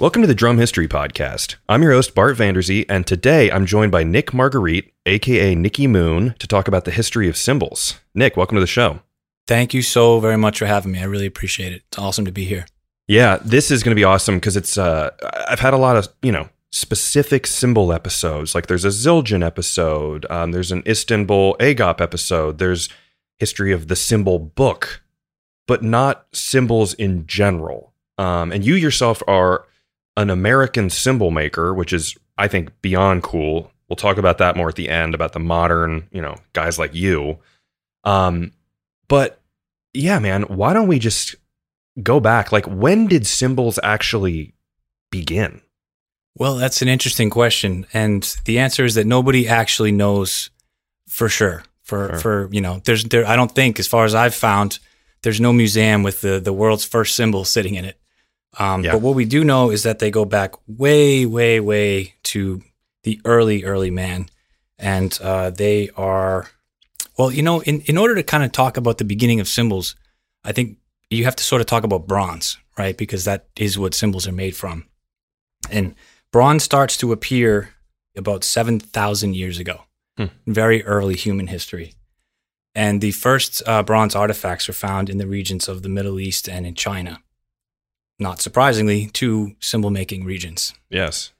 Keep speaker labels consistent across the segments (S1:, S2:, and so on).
S1: Welcome to the Drum History Podcast. I'm your host, Bart Vanderzee, and today I'm joined by Nick Margarite, aka Nicky Moon, to talk about the history of cymbals. Nick, welcome to the show.
S2: Thank you so very much for having me. I really appreciate it. It's awesome to be here.
S1: Yeah, this is going to be awesome because it's. Uh, I've had a lot of you know specific cymbal episodes. Like there's a Zildjian episode. Um, there's an Istanbul Agop episode. There's history of the cymbal book, but not cymbals in general. Um, and you yourself are an American cymbal maker, which is, I think, beyond cool. We'll talk about that more at the end about the modern, you know, guys like you. Um, but yeah, man, why don't we just go back? Like, when did cymbals actually begin?
S2: Well, that's an interesting question, and the answer is that nobody actually knows for sure. For
S1: Sure.
S2: for you know, there's there. I don't think, as far as I've found, there's no museum with the the world's first cymbal sitting in it. Um,
S1: Yeah.
S2: But what we do know is that they go back way, way, way to the early, early man, and uh, they are. Well, you know, in in order to kind of talk about the beginning of cymbals, I think you have to sort of talk about bronze, right? Because that is what cymbals are made from. And bronze starts to appear about 7,000 years ago,
S1: Hmm.
S2: very early human history. And the first uh, bronze artifacts are found in the regions of the Middle East and in China. Not surprisingly, two cymbal making regions.
S1: Yes.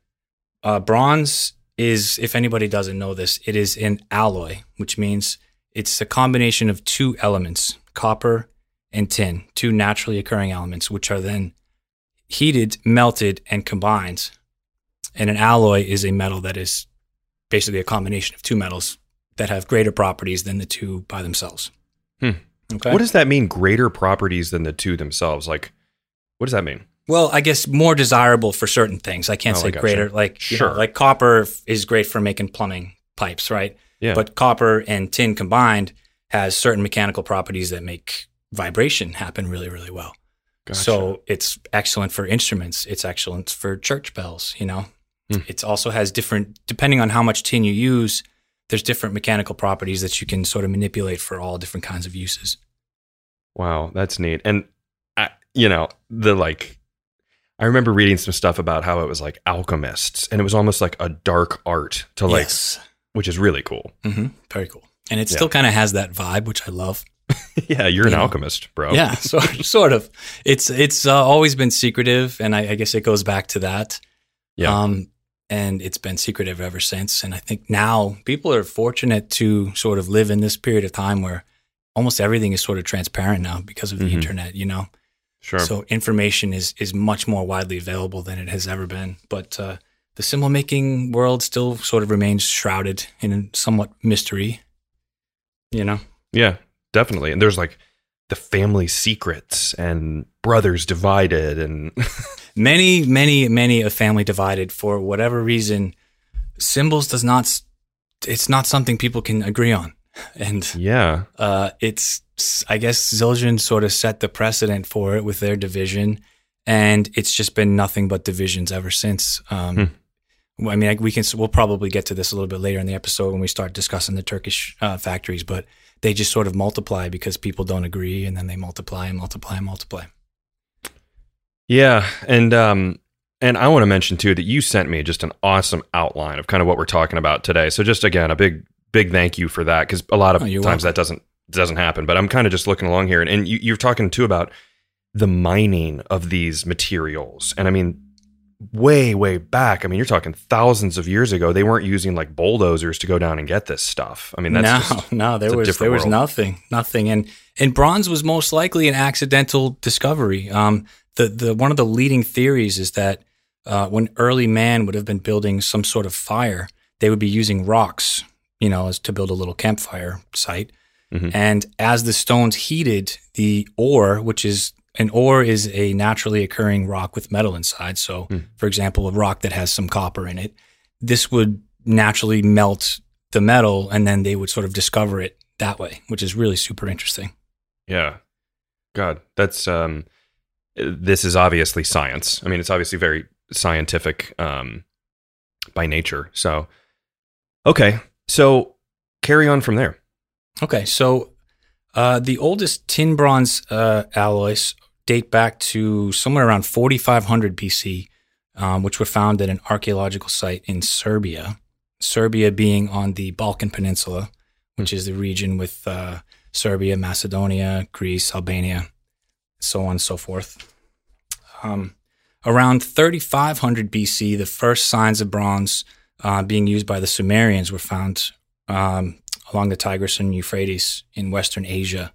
S2: Uh, bronze is, if anybody doesn't know this, it is an alloy, which means it's a combination of two elements, copper and tin, two naturally occurring elements, which are then heated, melted, and combined. And an alloy is a metal that is basically a combination of two metals that have greater properties than the two by themselves.
S1: Hmm.
S2: Okay.
S1: What does that mean? Greater properties than the two themselves? Like, what does that mean?
S2: Well, I guess more desirable for certain things. I can't
S1: Oh, I
S2: say
S1: gotcha.
S2: greater. Like, you know,
S1: Sure.
S2: like copper is great for making plumbing pipes, right?
S1: Yeah.
S2: But copper and tin combined has certain mechanical properties that make vibration happen really, really well.
S1: Gotcha.
S2: So it's excellent for instruments. It's excellent for church bells. You know,
S1: Hmm.
S2: it also has different depending on how much tin you use. There's different mechanical properties that you can sort of manipulate for all different kinds of uses.
S1: Wow, that's neat. And I, you know, the like I remember reading some stuff about how it was like alchemists and it was almost like a dark art to like
S2: yes,
S1: which is really cool.
S2: hmm very cool, and it
S1: Yeah.
S2: still kind of has that vibe, which I love.
S1: yeah, you're an
S2: know.
S1: alchemist, bro.
S2: Yeah, sort sort of. It's it's uh, always been secretive, and I, I guess it goes back to that.
S1: Yeah.
S2: Um, and it's been secretive ever since. And I think now people are fortunate to sort of live in this period of time where almost everything is sort of transparent now because of the
S1: Mhm.
S2: internet. You know,
S1: Sure.
S2: so information is is much more widely available than it has ever been. But uh, the cymbal making world still sort of remains shrouded in somewhat mystery. You know.
S1: yeah, definitely. And there's like the family secrets and brothers divided and
S2: many many many a family divided for whatever reason cymbals does not it's not something people can agree on and
S1: yeah.
S2: uh it's i guess zildjian sort of set the precedent for it with their division and it's just been nothing but divisions ever since um
S1: Hmm.
S2: I mean, we can. We'll probably get to this a little bit later in the episode when we start discussing the Turkish uh, factories, but they just sort of multiply because people don't agree, and then they multiply and multiply and multiply.
S1: Yeah, and um and I want to mention too that you sent me just an awesome outline of kind of what we're talking about today. So just again, a big big thank you for that because a lot of
S2: Oh,
S1: times
S2: welcome.
S1: that doesn't doesn't happen. But I'm kind of just looking along here, and, and you, you're talking too about the mining of these materials, and I mean. Way, way back. I mean, you're talking thousands of years ago. They weren't using like bulldozers to go down and get this stuff. I mean, that's
S2: no,
S1: just,
S2: no, there was there was
S1: world.
S2: nothing, nothing, and and bronze was most likely an accidental discovery. Um, the the one of the leading theories is that uh, when early man would have been building some sort of fire, they would be using rocks, you know, as to build a little campfire site.
S1: Mhm.
S2: And as the stones heated, the ore, which is an ore is a naturally occurring rock with metal inside. So,
S1: Hmm.
S2: for example, a rock that has some copper in it, this would naturally melt the metal, and then they would sort of discover it that way, which is really super interesting.
S1: Yeah. God, that's um this is obviously science. I mean, it's obviously very scientific um by nature. So okay. So carry on from there.
S2: Okay, so uh, the oldest tin bronze uh, alloys date back to somewhere around 4500 BC. um, which were found at an archaeological site in Serbia. Serbia being on the Balkan Peninsula, which is the region with uh, Serbia, Macedonia, Greece, Albania, so on and so forth. Um, around 3500 BC, the first signs of bronze uh, being used by the Sumerians were found um, along the Tigris and Euphrates in Western Asia.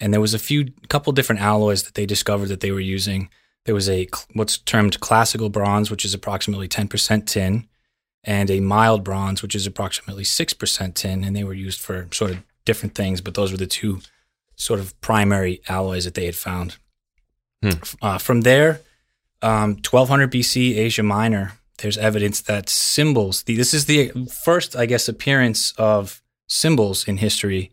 S2: And there was a few, couple different alloys that they discovered that they were using. There was a what's termed classical bronze, which is approximately 10% tin, and a mild bronze, which is approximately 6% tin. And they were used for sort of different things, but those were the two sort of primary alloys that they had found. Hmm. Uh, from there, um, 1200 BC, Asia Minor, there's evidence that cymbals, the, this is the first, I guess, appearance of cymbals in history.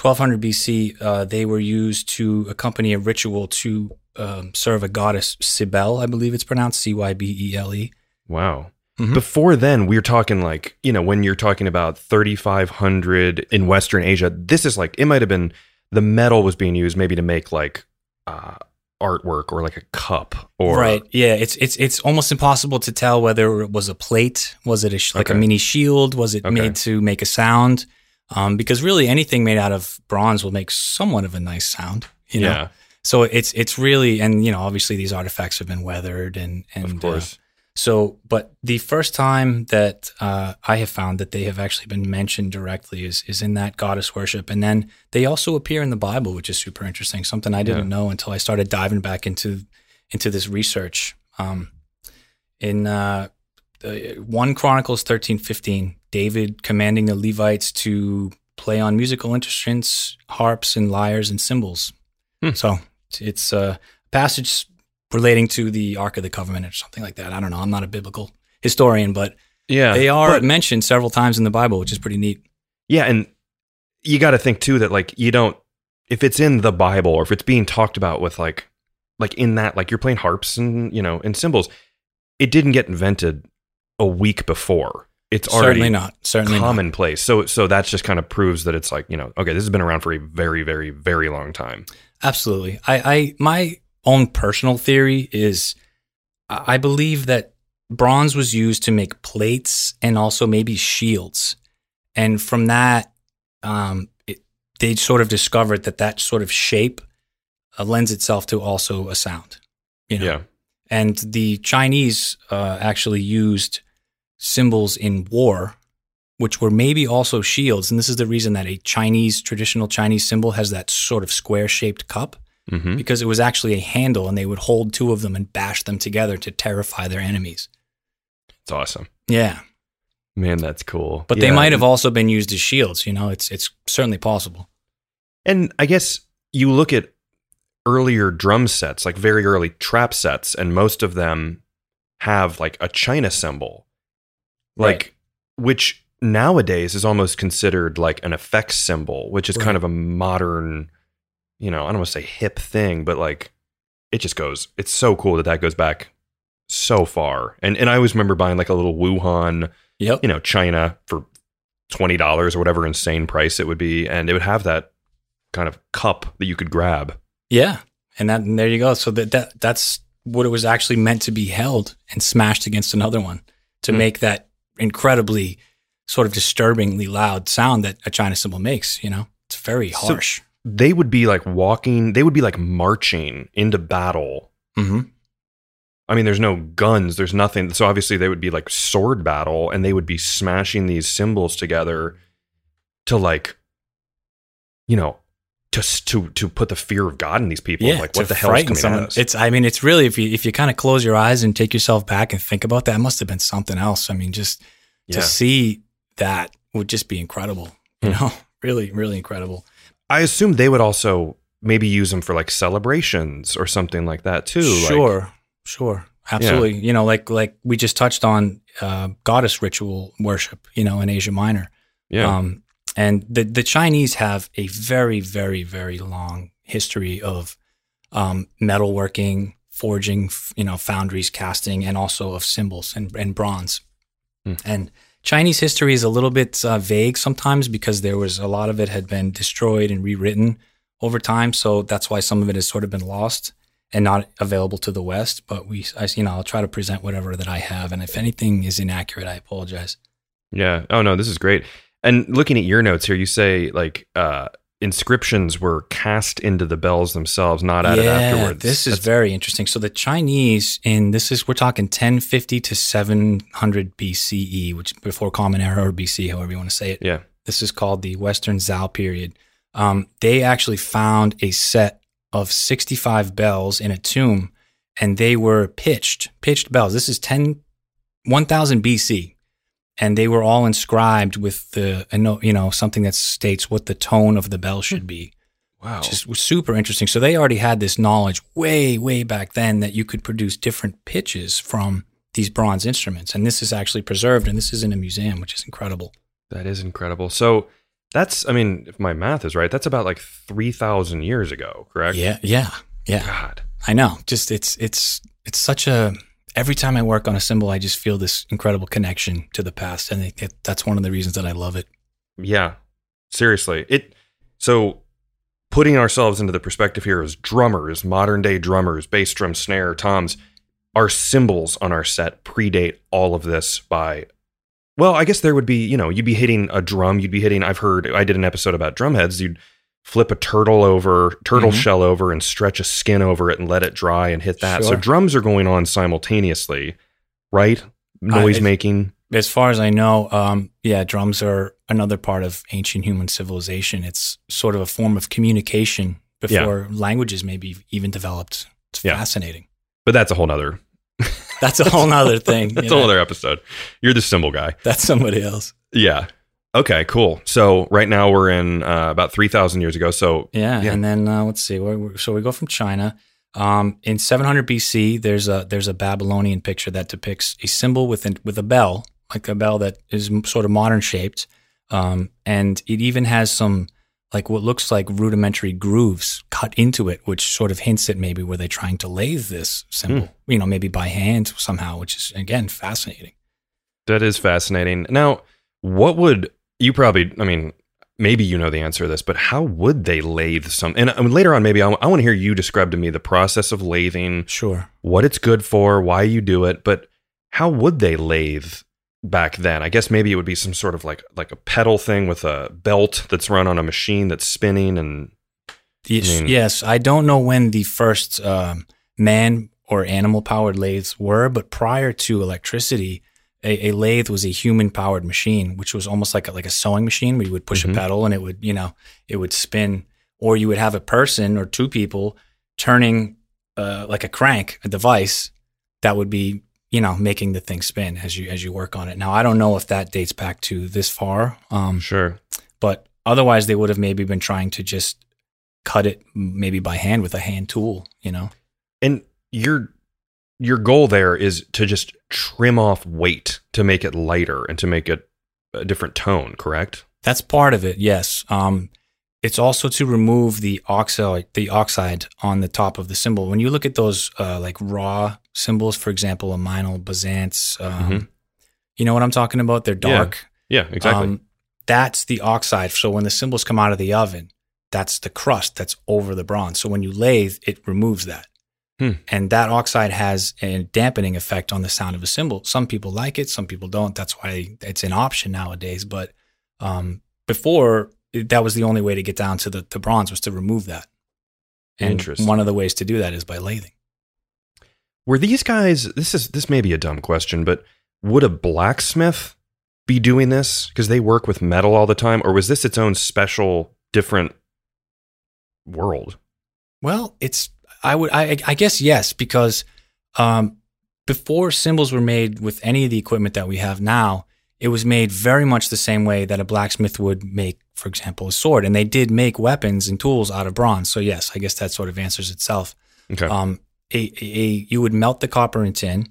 S2: 1200 BC, uh, they were used to accompany a ritual to um, serve a goddess, Cybele, I believe it's pronounced C Y B E L E.
S1: Wow. Mm-hmm. Before then, we are talking like, you know, when you're talking about 3,500 in Western Asia, this is like, it might have been the metal was being used maybe to make like uh, artwork or like a cup or.
S2: Right. Yeah. It's, it's, it's almost impossible to tell whether it was a plate. Was it a sh- like okay. a mini shield? Was it okay. made to make a sound? Um, because really anything made out of bronze will make somewhat of a nice sound, you know? Yeah. So it's, it's really, and you know, obviously these artifacts have been weathered and, and,
S1: of course. Uh,
S2: so, but the first time that uh, I have found that they have actually been mentioned directly is is in that goddess worship, and then they also appear in the Bible, which is super interesting. Something I didn't yeah. know until I started diving back into into this research. Um, in uh, one Chronicles thirteen fifteen, David commanding the Levites to play on musical instruments, harps and lyres and cymbals. Hmm. So it's a passage relating to the Ark of the Covenant or something like that. I don't know. I'm not a biblical historian, but yeah, they are but, mentioned several times in the Bible, which is pretty neat.
S1: Yeah, and you got to think too that like you don't if it's in the Bible or if it's being talked about with like like in that like you're playing harps and you know and cymbals, it didn't get invented a week before. It's already
S2: certainly not certainly
S1: commonplace. Not. So so that just kind of proves that it's like you know okay this has been around for a very very very long time.
S2: Absolutely. I I my own personal theory is I believe that bronze was used to make plates and also maybe shields. And from that, um, it, they sort of discovered that that sort of shape uh, lends itself to also a sound. You know? Yeah. And the Chinese uh, actually used cymbals in war, which were maybe also shields. And this is the reason that a Chinese, traditional Chinese cymbal has that sort of square shaped cup mm-hmm. because it was actually a handle and they would hold two of them and bash them together to terrify their enemies.
S1: It's awesome.
S2: Yeah.
S1: Man, that's cool.
S2: But yeah. they might have also been used as shields, you know, it's it's certainly possible.
S1: And I guess you look at earlier drum sets, like very early trap sets, and most of them have like a China cymbal. Like right. which nowadays is almost considered like an effects cymbal, which is right. kind of a modern you know, I don't want to say hip thing, but like it just goes. It's so cool that that goes back so far. And and I always remember buying like a little Wuhan,
S2: yep.
S1: you know, China for twenty dollars or whatever insane price it would be, and it would have that kind of cup that you could grab.
S2: Yeah, and that and there you go. So that that that's what it was actually meant to be held and smashed against another one to mm. make that incredibly sort of disturbingly loud sound that a China cymbal makes. You know, it's very harsh. So,
S1: they would be like walking, they would be like marching into battle.
S2: Mm-hmm.
S1: I mean, there's no guns, there's nothing. So obviously, they would be like sword battle, and they would be smashing these cymbals together to like, you know, to to to put the fear of God in these people. Yeah, like, what the hell is coming someone. at us?
S2: It's. I mean, it's really if you if you kind of close your eyes and take yourself back and think about that, must have been something else. I mean, just yeah. to see that would just be incredible. You hmm. know, really, really incredible.
S1: I assume they would also maybe use them for like celebrations or something like that too.
S2: Sure, like, sure, absolutely. Yeah. You know, like like we just touched on uh, goddess ritual worship. You know, in Asia Minor.
S1: Yeah. Um,
S2: and the the Chinese have a very very very long history of um, metalworking, forging, you know, foundries, casting, and also of cymbals and, and bronze. Mm. And Chinese history is a little bit uh, vague sometimes because there was a lot of it had been destroyed and rewritten over time. So that's why some of it has sort of been lost. and not available to the West. But we, I, you know, I'll try to present whatever that I have, and if anything is inaccurate, I apologize.
S1: Yeah. Oh no, this is great. And looking at your notes here, you say like uh, inscriptions were cast into the bells themselves, not added
S2: yeah,
S1: afterwards.
S2: this is
S1: That's-
S2: very interesting. So the Chinese, in this is we're talking 1050 to 700 BCE, which before Common Era or BC, however you want to say it.
S1: yeah.
S2: This is called the Western Zhao period. Um, they actually found a set of 65 bells in a tomb, and they were pitched, pitched bells. This is 10, 1000 BC, and they were all inscribed with the, you know, something that states what the tone of the bell should be
S1: Wow.
S2: which was super interesting. So they already had this knowledge way, way back then that you could produce different pitches from these bronze instruments. And this is actually preserved and this is in a museum, which is incredible.
S1: that is incredible. So that's, I mean, if my math is right, that's about like three thousand years ago, correct?
S2: Yeah, yeah, yeah.
S1: God.
S2: I know. Just it's it's it's such a every time I work on a cymbal, I just feel this incredible connection to the past, and it, it, that's one of the reasons that I love it.
S1: Yeah. Seriously. It so putting ourselves into the perspective here as drummers, modern day drummers, bass drum, snare, toms, our cymbals on our set predate all of this by well, I guess there would be, you know, you'd be hitting a drum, you'd be hitting I've heard I did an episode about drum heads, you'd flip a turtle over, turtle
S2: Mhm.
S1: shell over and stretch a skin over it and let it dry and hit that. So drums are going on simultaneously, right? Noise
S2: it-
S1: making.
S2: As far as I know, um, yeah, drums are another part of ancient human civilization. It's sort of a form of communication before languages maybe even developed. It's
S1: Yeah.
S2: fascinating.
S1: But that's a whole nother
S2: That's a whole nother thing.
S1: that's a whole other episode. You're the cymbal guy.
S2: That's somebody else.
S1: Yeah. Okay, cool. So right now we're in uh, about 3,000 years ago. So
S2: Yeah,
S1: Yeah.
S2: and then uh, let's see. So we go from China. Um, in 700 BC, there's a there's a Babylonian picture that depicts a cymbal with an, with a bell, like a bell that is m- sort of modern shaped, um, and it even has some like what looks like rudimentary grooves cut into it, which sort of hints at maybe were they trying to lathe this cymbal, you know, maybe by hand somehow, which is again fascinating.
S1: that is fascinating. Now, what would you probably, I mean, maybe you know the answer to this, but how would they lathe some? And I mean, later on, maybe I, want to hear you describe to me the process of lathing,
S2: Sure.
S1: what it's good for, why you do it, but how would they lathe back then? I guess maybe it would be some sort of like like a pedal thing with a belt that's run on a machine that's spinning and
S2: Yes,
S1: I mean-
S2: yes. I don't know when the first um, man or animal powered lathes were, but prior to electricity, a, a lathe was a human powered machine, which was almost like a, like a sewing machine where you would push
S1: Mhm.
S2: a pedal and it would, you know, it would spin, or you would have a person or two people turning uh, like a crank, a device that would be, you know, making the thing spin as you as you work on it. Now, I don't know if that dates back to this far. Um,
S1: sure.
S2: but otherwise they would have maybe been trying to just cut it maybe by hand with a hand tool you know
S1: And your your goal there is to just trim off weight to make it lighter and to make it a different tone, correct?
S2: that's part of it yes um, it's also to remove the oxide the oxide on the top of the cymbal when you look at those uh, like raw cymbals for example a Meinl Byzance um,
S1: Mhm.
S2: you know what i'm talking about they're
S1: Yeah,
S2: dark
S1: Yeah, exactly.
S2: Um, that's the oxide. So when the cymbals come out of the oven, that's the crust that's over the bronze. So when you lathe, it removes that.
S1: Hmm.
S2: And that oxide has a dampening effect on the sound of a cymbal. Some people like it, some people don't. That's why it's an option nowadays. But um, before, that was the only way to get down to the, the bronze was to remove that. And
S1: Interesting.
S2: one of the ways to do that is by lathing.
S1: Were these guys this is this may be a dumb question, but would a blacksmith be doing this because they work with metal all the time or was this its own special different world?
S2: Well, it's I would I I guess yes because um, before cymbals were made with any of the equipment that we have now, it was made very much the same way that a blacksmith would make, for example, a sword, and they did make weapons and tools out of bronze. So yes, I guess that sort of answers itself.
S1: Okay.
S2: Um, a, a you would melt the copper in tin,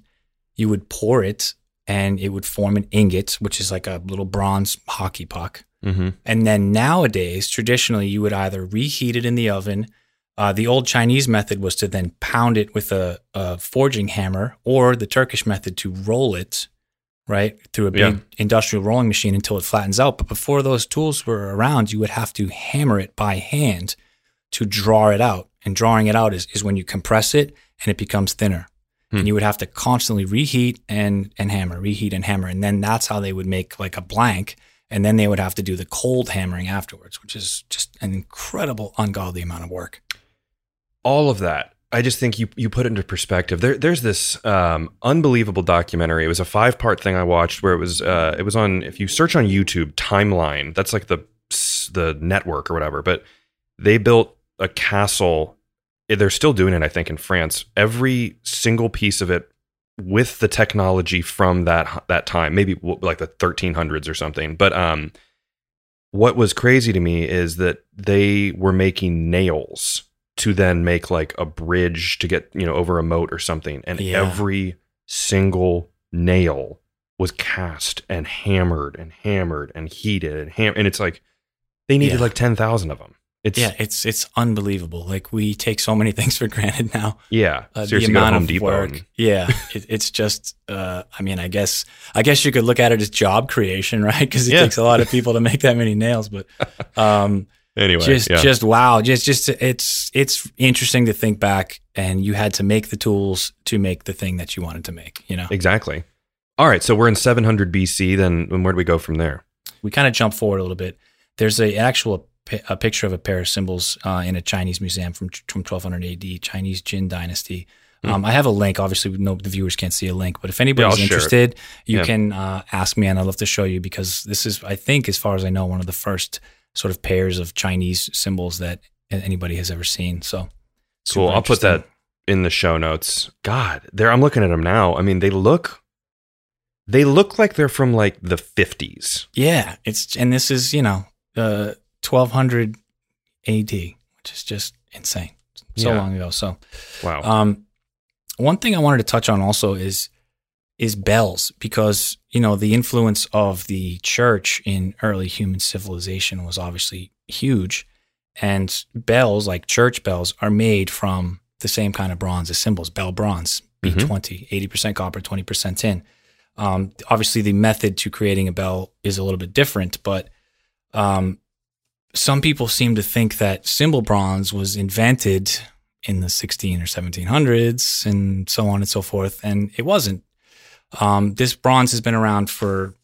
S2: you would pour it, and it would form an ingot, which is like a little bronze hockey puck.
S1: mm-hmm.
S2: And then nowadays, traditionally, you would either reheat it in the oven. Uh, the old Chinese method was to then pound it with a, a forging hammer, or the Turkish method to roll it, right, through a big
S1: Yeah.
S2: industrial rolling machine until it flattens out. But before those tools were around, you would have to hammer it by hand to draw it out. And drawing it out is, is when you compress it and it becomes thinner.
S1: Hmm.
S2: And you would have to constantly reheat and, and hammer, reheat and hammer. And then that's how they would make like a blank. And then they would have to do the cold hammering afterwards, which is just an incredible, ungodly amount of work.
S1: All of that i just think you you put it into perspective. There there's this um, unbelievable documentary. It was a five part thing i watched where it was uh, it was on if you search on youtube timeline that's like the the network or whatever but they built a castle they're still doing it i think in france. Every single piece of it with the technology from that that time maybe like the 1300s or something but um what was crazy to me is that they were making nails to then make like a bridge to get you know over a moat or something and
S2: Yeah.
S1: every single nail was cast and hammered and hammered and heated and ham and it's like they needed
S2: Yeah.
S1: like 10,000 of them it's
S2: Yeah, it's it's unbelievable. Like we take so many things for granted now.
S1: yeah
S2: Uh,
S1: seriously
S2: the
S1: go to
S2: amount
S1: Home
S2: of
S1: Depot
S2: work.
S1: and-
S2: Yeah, it, it's just. Uh, I mean, I guess I guess you could look at it as job creation, right? Because it
S1: Yeah.
S2: takes a lot of people to make that many nails. But um,
S1: anyway
S2: just
S1: yeah.
S2: just wow, just just it's it's interesting to think back, and you had to make the tools to make the thing that you wanted to make. You know,
S1: exactly all right so we're in 700 BC then where do we go from there
S2: we kind of jump forward a little bit. There's a actual a picture of a pair of cymbals uh, in a Chinese museum from from 1200 AD, Chinese Jin Dynasty.
S1: Hmm.
S2: Um, I have a link. Obviously, no, the viewers can't see a link, but if anybody's
S1: it.
S2: interested, you
S1: Yeah.
S2: can uh, ask me, and I'd love to show you because this is, I think, as far as I know, one of the first sort of pairs of Chinese cymbals that anybody has ever seen. So,
S1: Cool. I'll put that in the show notes. God, there I'm looking at them now. I mean, they look they look like they're from like the 50s.
S2: Yeah, it's and this is you know uh, 1200 AD, which is just insane. So
S1: Yeah.
S2: long ago. So.
S1: Wow.
S2: Um, one thing I wanted to touch on also is is bells because you know the influence of the church in early human civilization was obviously huge, and bells like church bells are made from the same kind of bronze as cymbals, bell bronze,
S1: Mhm.
S2: B20, 80% copper, 20% tin. Um, obviously, the method to creating a bell is a little bit different, but um, some people seem to think that cymbal bronze was invented in the 16 or 1700s and so on and so forth. And it wasn't. Um, this bronze has been around for,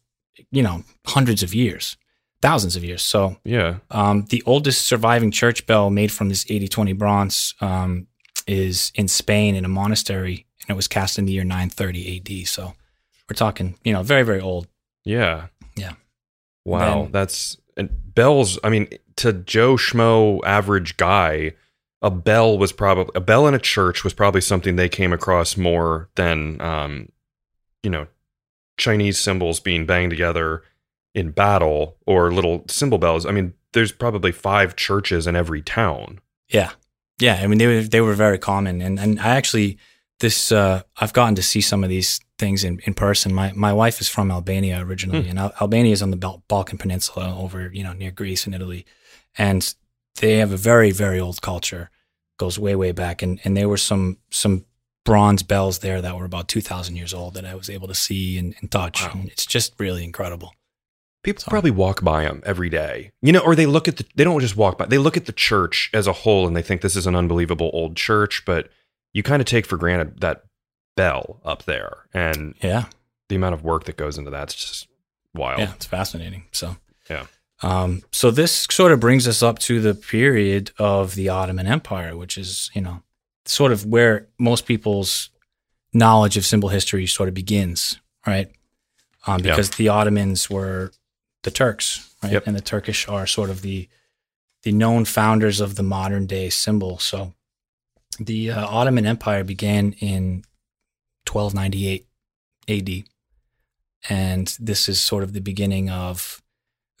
S2: you know, hundreds of years, thousands of years. So
S1: yeah.
S2: um, the oldest surviving church bell made from this 80 20 bronze um, is in Spain in a monastery, and it was cast in the year 930 AD. So we're talking, you know, very, very old.
S1: Yeah.
S2: Yeah.
S1: Wow.
S2: Then-
S1: That's and bells, I mean, to Joe Schmo average guy, a bell was probably a bell in a church was probably something they came across more than um, you know, Chinese cymbals being banged together in battle or little cymbal bells. I mean, there's probably five churches in every town.
S2: Yeah, yeah. I mean, they were they were very common, and and I actually this uh, I've gotten to see some of these things in, in person. My my wife is from Albania originally,
S1: Hmm.
S2: and Al- Albania is on the Bal- Balkan Peninsula, over you know near Greece and Italy, and they have a very very old culture, goes way way back, and and there were some some bronze bells there that were about two thousand years old that I was able to see and, and touch.
S1: Wow.
S2: And it's just really incredible.
S1: People
S2: So-
S1: probably walk by them every day, you know, or they look at the, they don't just walk by, they look at the church as a whole and they think this is an unbelievable old church, but you kind of take for granted that bell up there and
S2: Yeah.
S1: the amount of work that goes into that's just wild.
S2: Yeah, it's fascinating. So
S1: Yeah.
S2: Um, so this sort of brings us up to the period of the Ottoman Empire, which is you know sort of where most people's knowledge of cymbal history sort of begins, right? Um, because the Ottomans were the Turks, right?
S1: Yep.
S2: And the Turkish are sort of the the known founders of the modern day cymbal. So the uh, Ottoman Empire began in 1298 AD. And this is sort of the beginning of,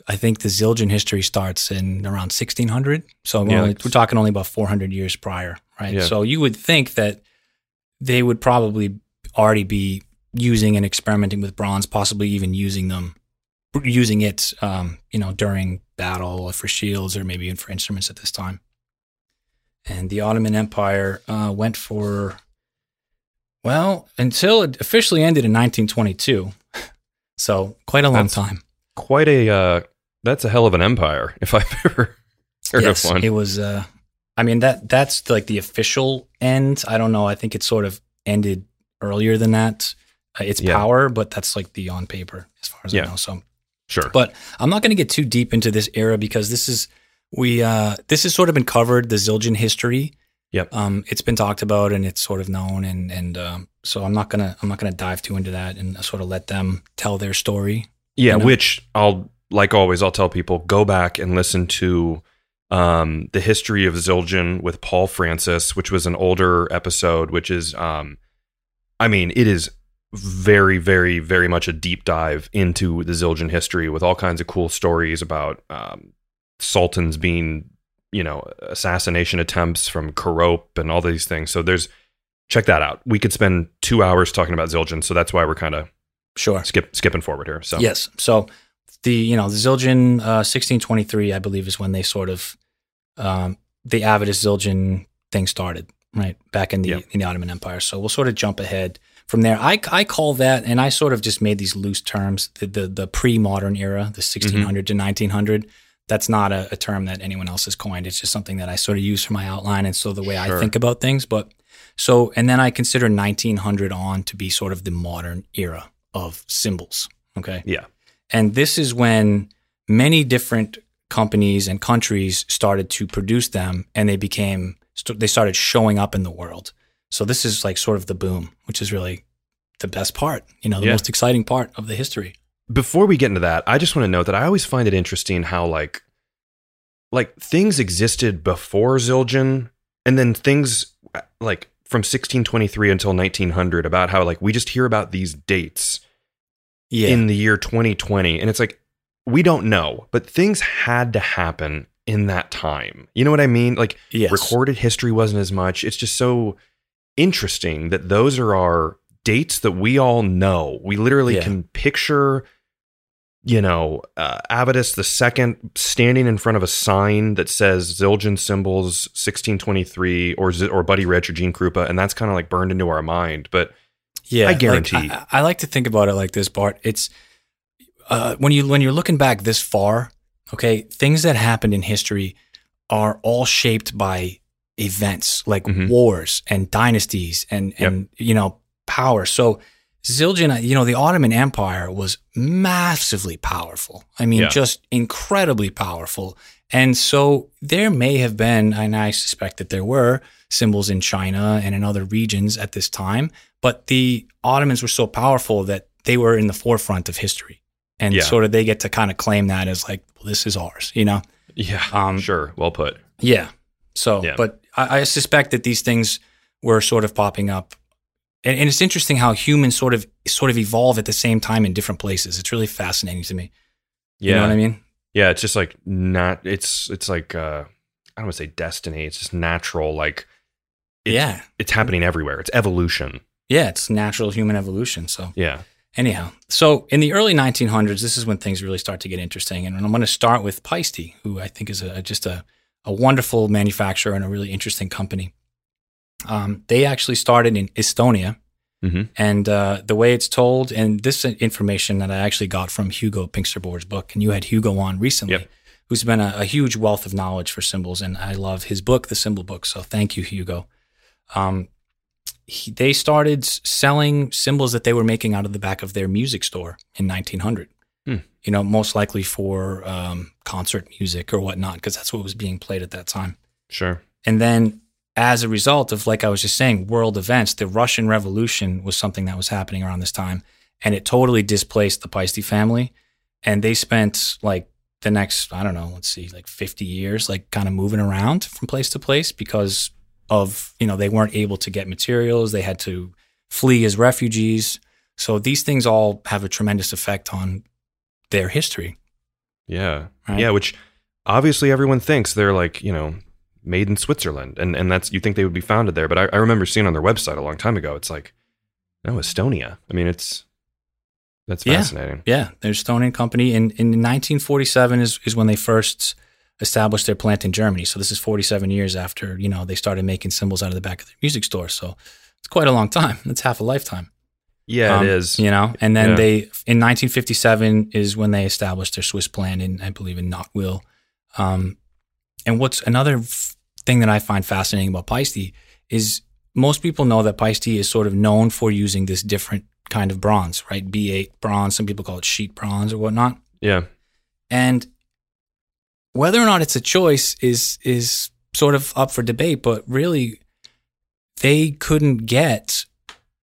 S2: I think the Zildjian history starts in around 1600. So we're,
S1: Yeah,
S2: only, we're talking only about 400 years prior, right?
S1: Yeah.
S2: So you would think that they would probably already be using and experimenting with bronze, possibly even using them, using it, um, you know, during battle or for shields or maybe even for instruments at this time. And the Ottoman Empire uh, went for, well, until it officially ended in 1922. So quite a long
S1: That's-
S2: time.
S1: Quite a, uh, that's a hell of an empire if I've ever heard
S2: yes,
S1: of one.
S2: it was. Uh, I mean that that's like the official end. I don't know. I think it sort of ended earlier than that. Uh, its
S1: Yeah.
S2: power, but that's like the on paper as far as
S1: Yeah.
S2: I know. So
S1: Sure.
S2: But I'm not going to get too deep into this era because this is we uh, this has sort of been covered the Zildjian history.
S1: Yep.
S2: Um, it's been talked about and it's sort of known and and um, so I'm not gonna I'm not gonna dive too into that and sort of let them tell their story.
S1: Yeah,
S2: you know?
S1: which I'll like always I'll tell people go back and listen to um the history of Zildjian with Paul Francis, which was an older episode, which is um I mean, it is very, very, very much a deep dive into the Zildjian history with all kinds of cool stories about um sultans being, you know, assassination attempts from Karop and all these things. So there's check that out. We could spend two hours talking about Zildjian, so that's why we're kind of
S2: Sure.
S1: skip skipping forward here. So
S2: Yes. So the you know the Zildjian uh, 1623, I believe, is when they sort of um, the Avedis Zildjian thing started, right back in the
S1: Yeah.
S2: in the Ottoman Empire. So we'll sort of jump ahead from there. I, I call that, and I sort of just made these loose terms, the the, the pre modern era, the 1600 to 1900. That's not a, a term that anyone else has coined. It's just something that I sort of use for my outline and so the way I think about things. But so, and then I consider 1900 on to be sort of the modern era of cymbals. Okay.
S1: Yeah.
S2: And this is when many different companies and countries started to produce them and they became, st- they started showing up in the world. So this is like sort of the boom, which is really the best part, you know, the
S1: Yeah.
S2: most exciting part of the history.
S1: before we get into that, I just want to note that I always find it interesting how like like things existed before Zildjian and then things like from 1623 until 1900 about how like we just hear about these dates
S2: Yeah.
S1: in the year 2020 and it's like we don't know, but things had to happen in that time. You know what I mean? Like
S2: yes.
S1: recorded history wasn't as much. It's just so interesting that those are our dates that we all know. We literally
S2: Yeah.
S1: can picture, you know, uh, Avedis the second standing in front of a sign that says Zildjian cymbals 1623 or Z- or Buddy Rich or Gene Krupa, and that's kind of like burned into our mind. But
S2: Yeah,
S1: I
S2: like,
S1: guarantee.
S2: I, I like to think about it like this, Bart. It's uh, when you when you're looking back this far, okay, things that happened in history are all shaped by events like
S1: Mhm.
S2: wars and dynasties and and you know power. So Zildjian, you know, the Ottoman Empire was massively powerful. I mean,
S1: Yeah.
S2: just incredibly powerful. And so there may have been, and I suspect that there were cymbals in China and in other regions at this time, but the Ottomans were so powerful that they were in the forefront of history. And
S1: Yeah.
S2: sort of they get to kind of claim that as like, well, this is ours, you know?
S1: yeah,
S2: Um,
S1: sure, well put.
S2: Yeah. So,
S1: Yeah.
S2: but I, I suspect that these things were sort of popping up. And, and it's interesting how humans sort of sort of evolve at the same time in different places. It's really fascinating to me.
S1: Yeah,
S2: You know what I mean?
S1: yeah. It's just like not. It's it's like uh, I don't want to say destiny. It's just natural. Like It-
S2: yeah.
S1: it's happening everywhere. It's evolution.
S2: Yeah, it's natural human evolution. So
S1: Yeah.
S2: anyhow, so in the early 1900s, this is when things really start to get interesting. And I'm going to start with Paiste, who I think is a, just a, a wonderful manufacturer and a really interesting company. Um, they actually started in Estonia.
S1: Mhm.
S2: And uh, the way it's told, and this information that I actually got from Hugo Pinksterboer's book, and you had Hugo on recently,
S1: Yep.
S2: who's been a, a huge wealth of knowledge for cymbals. And I love his book, The Cymbal Book. So thank you, Hugo. Um, he, they started selling cymbals that they were making out of the back of their music store in 1900.
S1: Hmm.
S2: You know, most likely for um, concert music or whatnot, because that's what was being played at that time.
S1: Sure.
S2: And then, as a result of, like I was just saying, world events, the Russian Revolution was something that was happening around this time, and it totally displaced the Paiste family. And they spent like the next, I don't know, let's see, like 50 years, like kind of moving around from place to place because of, you know, they weren't able to get materials. They had to flee as refugees. So these things all have a tremendous effect on their history.
S1: Yeah.
S2: Right.
S1: Yeah. Which obviously everyone thinks they're like, you know, made in Switzerland. And, and that's, you think they would be founded there. But I, I remember seeing on their website a long time ago, it's like, no, Estonia. I mean, it's, that's fascinating.
S2: Yeah, there's Stone and Company. In in 1947 is is when they first established their plant in Germany. So this is 47 years after you know they started making cymbals out of the back of their music store. So it's quite a long time. It's half a lifetime.
S1: Yeah,
S2: Um,
S1: it is.
S2: You know, and then
S1: Yeah.
S2: they in 1957 is when they established their Swiss plant in I believe in Nottwil. Um, and what's another f- thing that I find fascinating about Paiste is most people know that Paiste is sort of known for using this different kind of bronze, right? B8 bronze. Some people call it sheet bronze or whatnot.
S1: Yeah.
S2: And whether or not it's a choice is is sort of up for debate, but really they couldn't get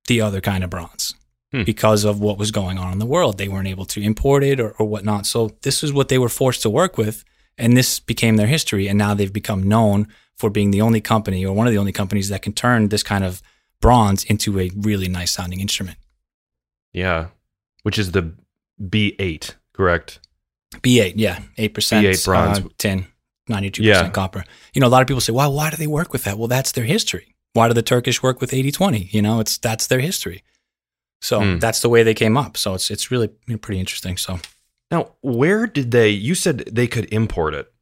S2: the other kind of bronze
S1: Hmm.
S2: because of what was going on in the world. They weren't able to import it or, or whatnot. So this is what they were forced to work with. And this became their history. And now they've become known for being the only company or one of the only companies that can turn this kind of bronze into a really nice sounding instrument.
S1: Yeah. Which is the B8, correct?
S2: B8, yeah, 8%
S1: B8 bronze.
S2: uh, tin, 92%
S1: Yeah.
S2: copper. You know, a lot of people say, why, why do they work with that? Well, that's their history. Why do the Turkish work with 80 20? You know, it's that's their history. So
S1: Hmm.
S2: that's the way they came up. So it's it's really pretty interesting. So
S1: Now, where did they? You said they could import it,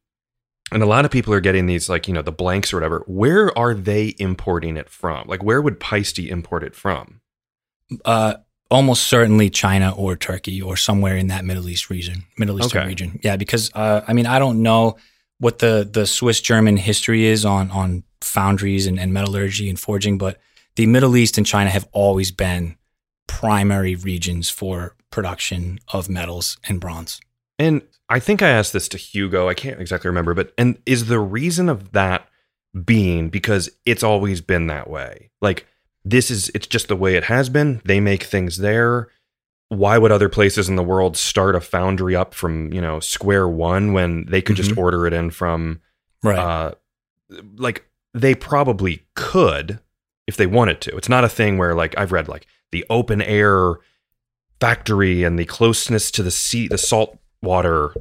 S1: and a lot of people are getting these, like you know, the blanks or whatever. Where are they importing it from? Like, where would Paiste import it from?
S2: uh, almost certainly China or Turkey or somewhere in that Middle East region, Middle Eastern
S1: Okay.
S2: region. Yeah, because uh, I mean I don't know what the the Swiss German history is on on foundries and, and metallurgy and forging, but the Middle East and China have always been primary regions for production of metals and bronze.
S1: And I think I asked this to Hugo. I can't exactly remember, but and is the reason of that being because it's always been that way? Like this is it's just the way it has been. They make things there. Why would other places in the world start a foundry up from, you know, square one when they could just
S2: Mhm.
S1: order it in from
S2: Right.
S1: uh like they probably could if they wanted to. It's not a thing where like I've read like the open air factory and the closeness to the sea, the salt water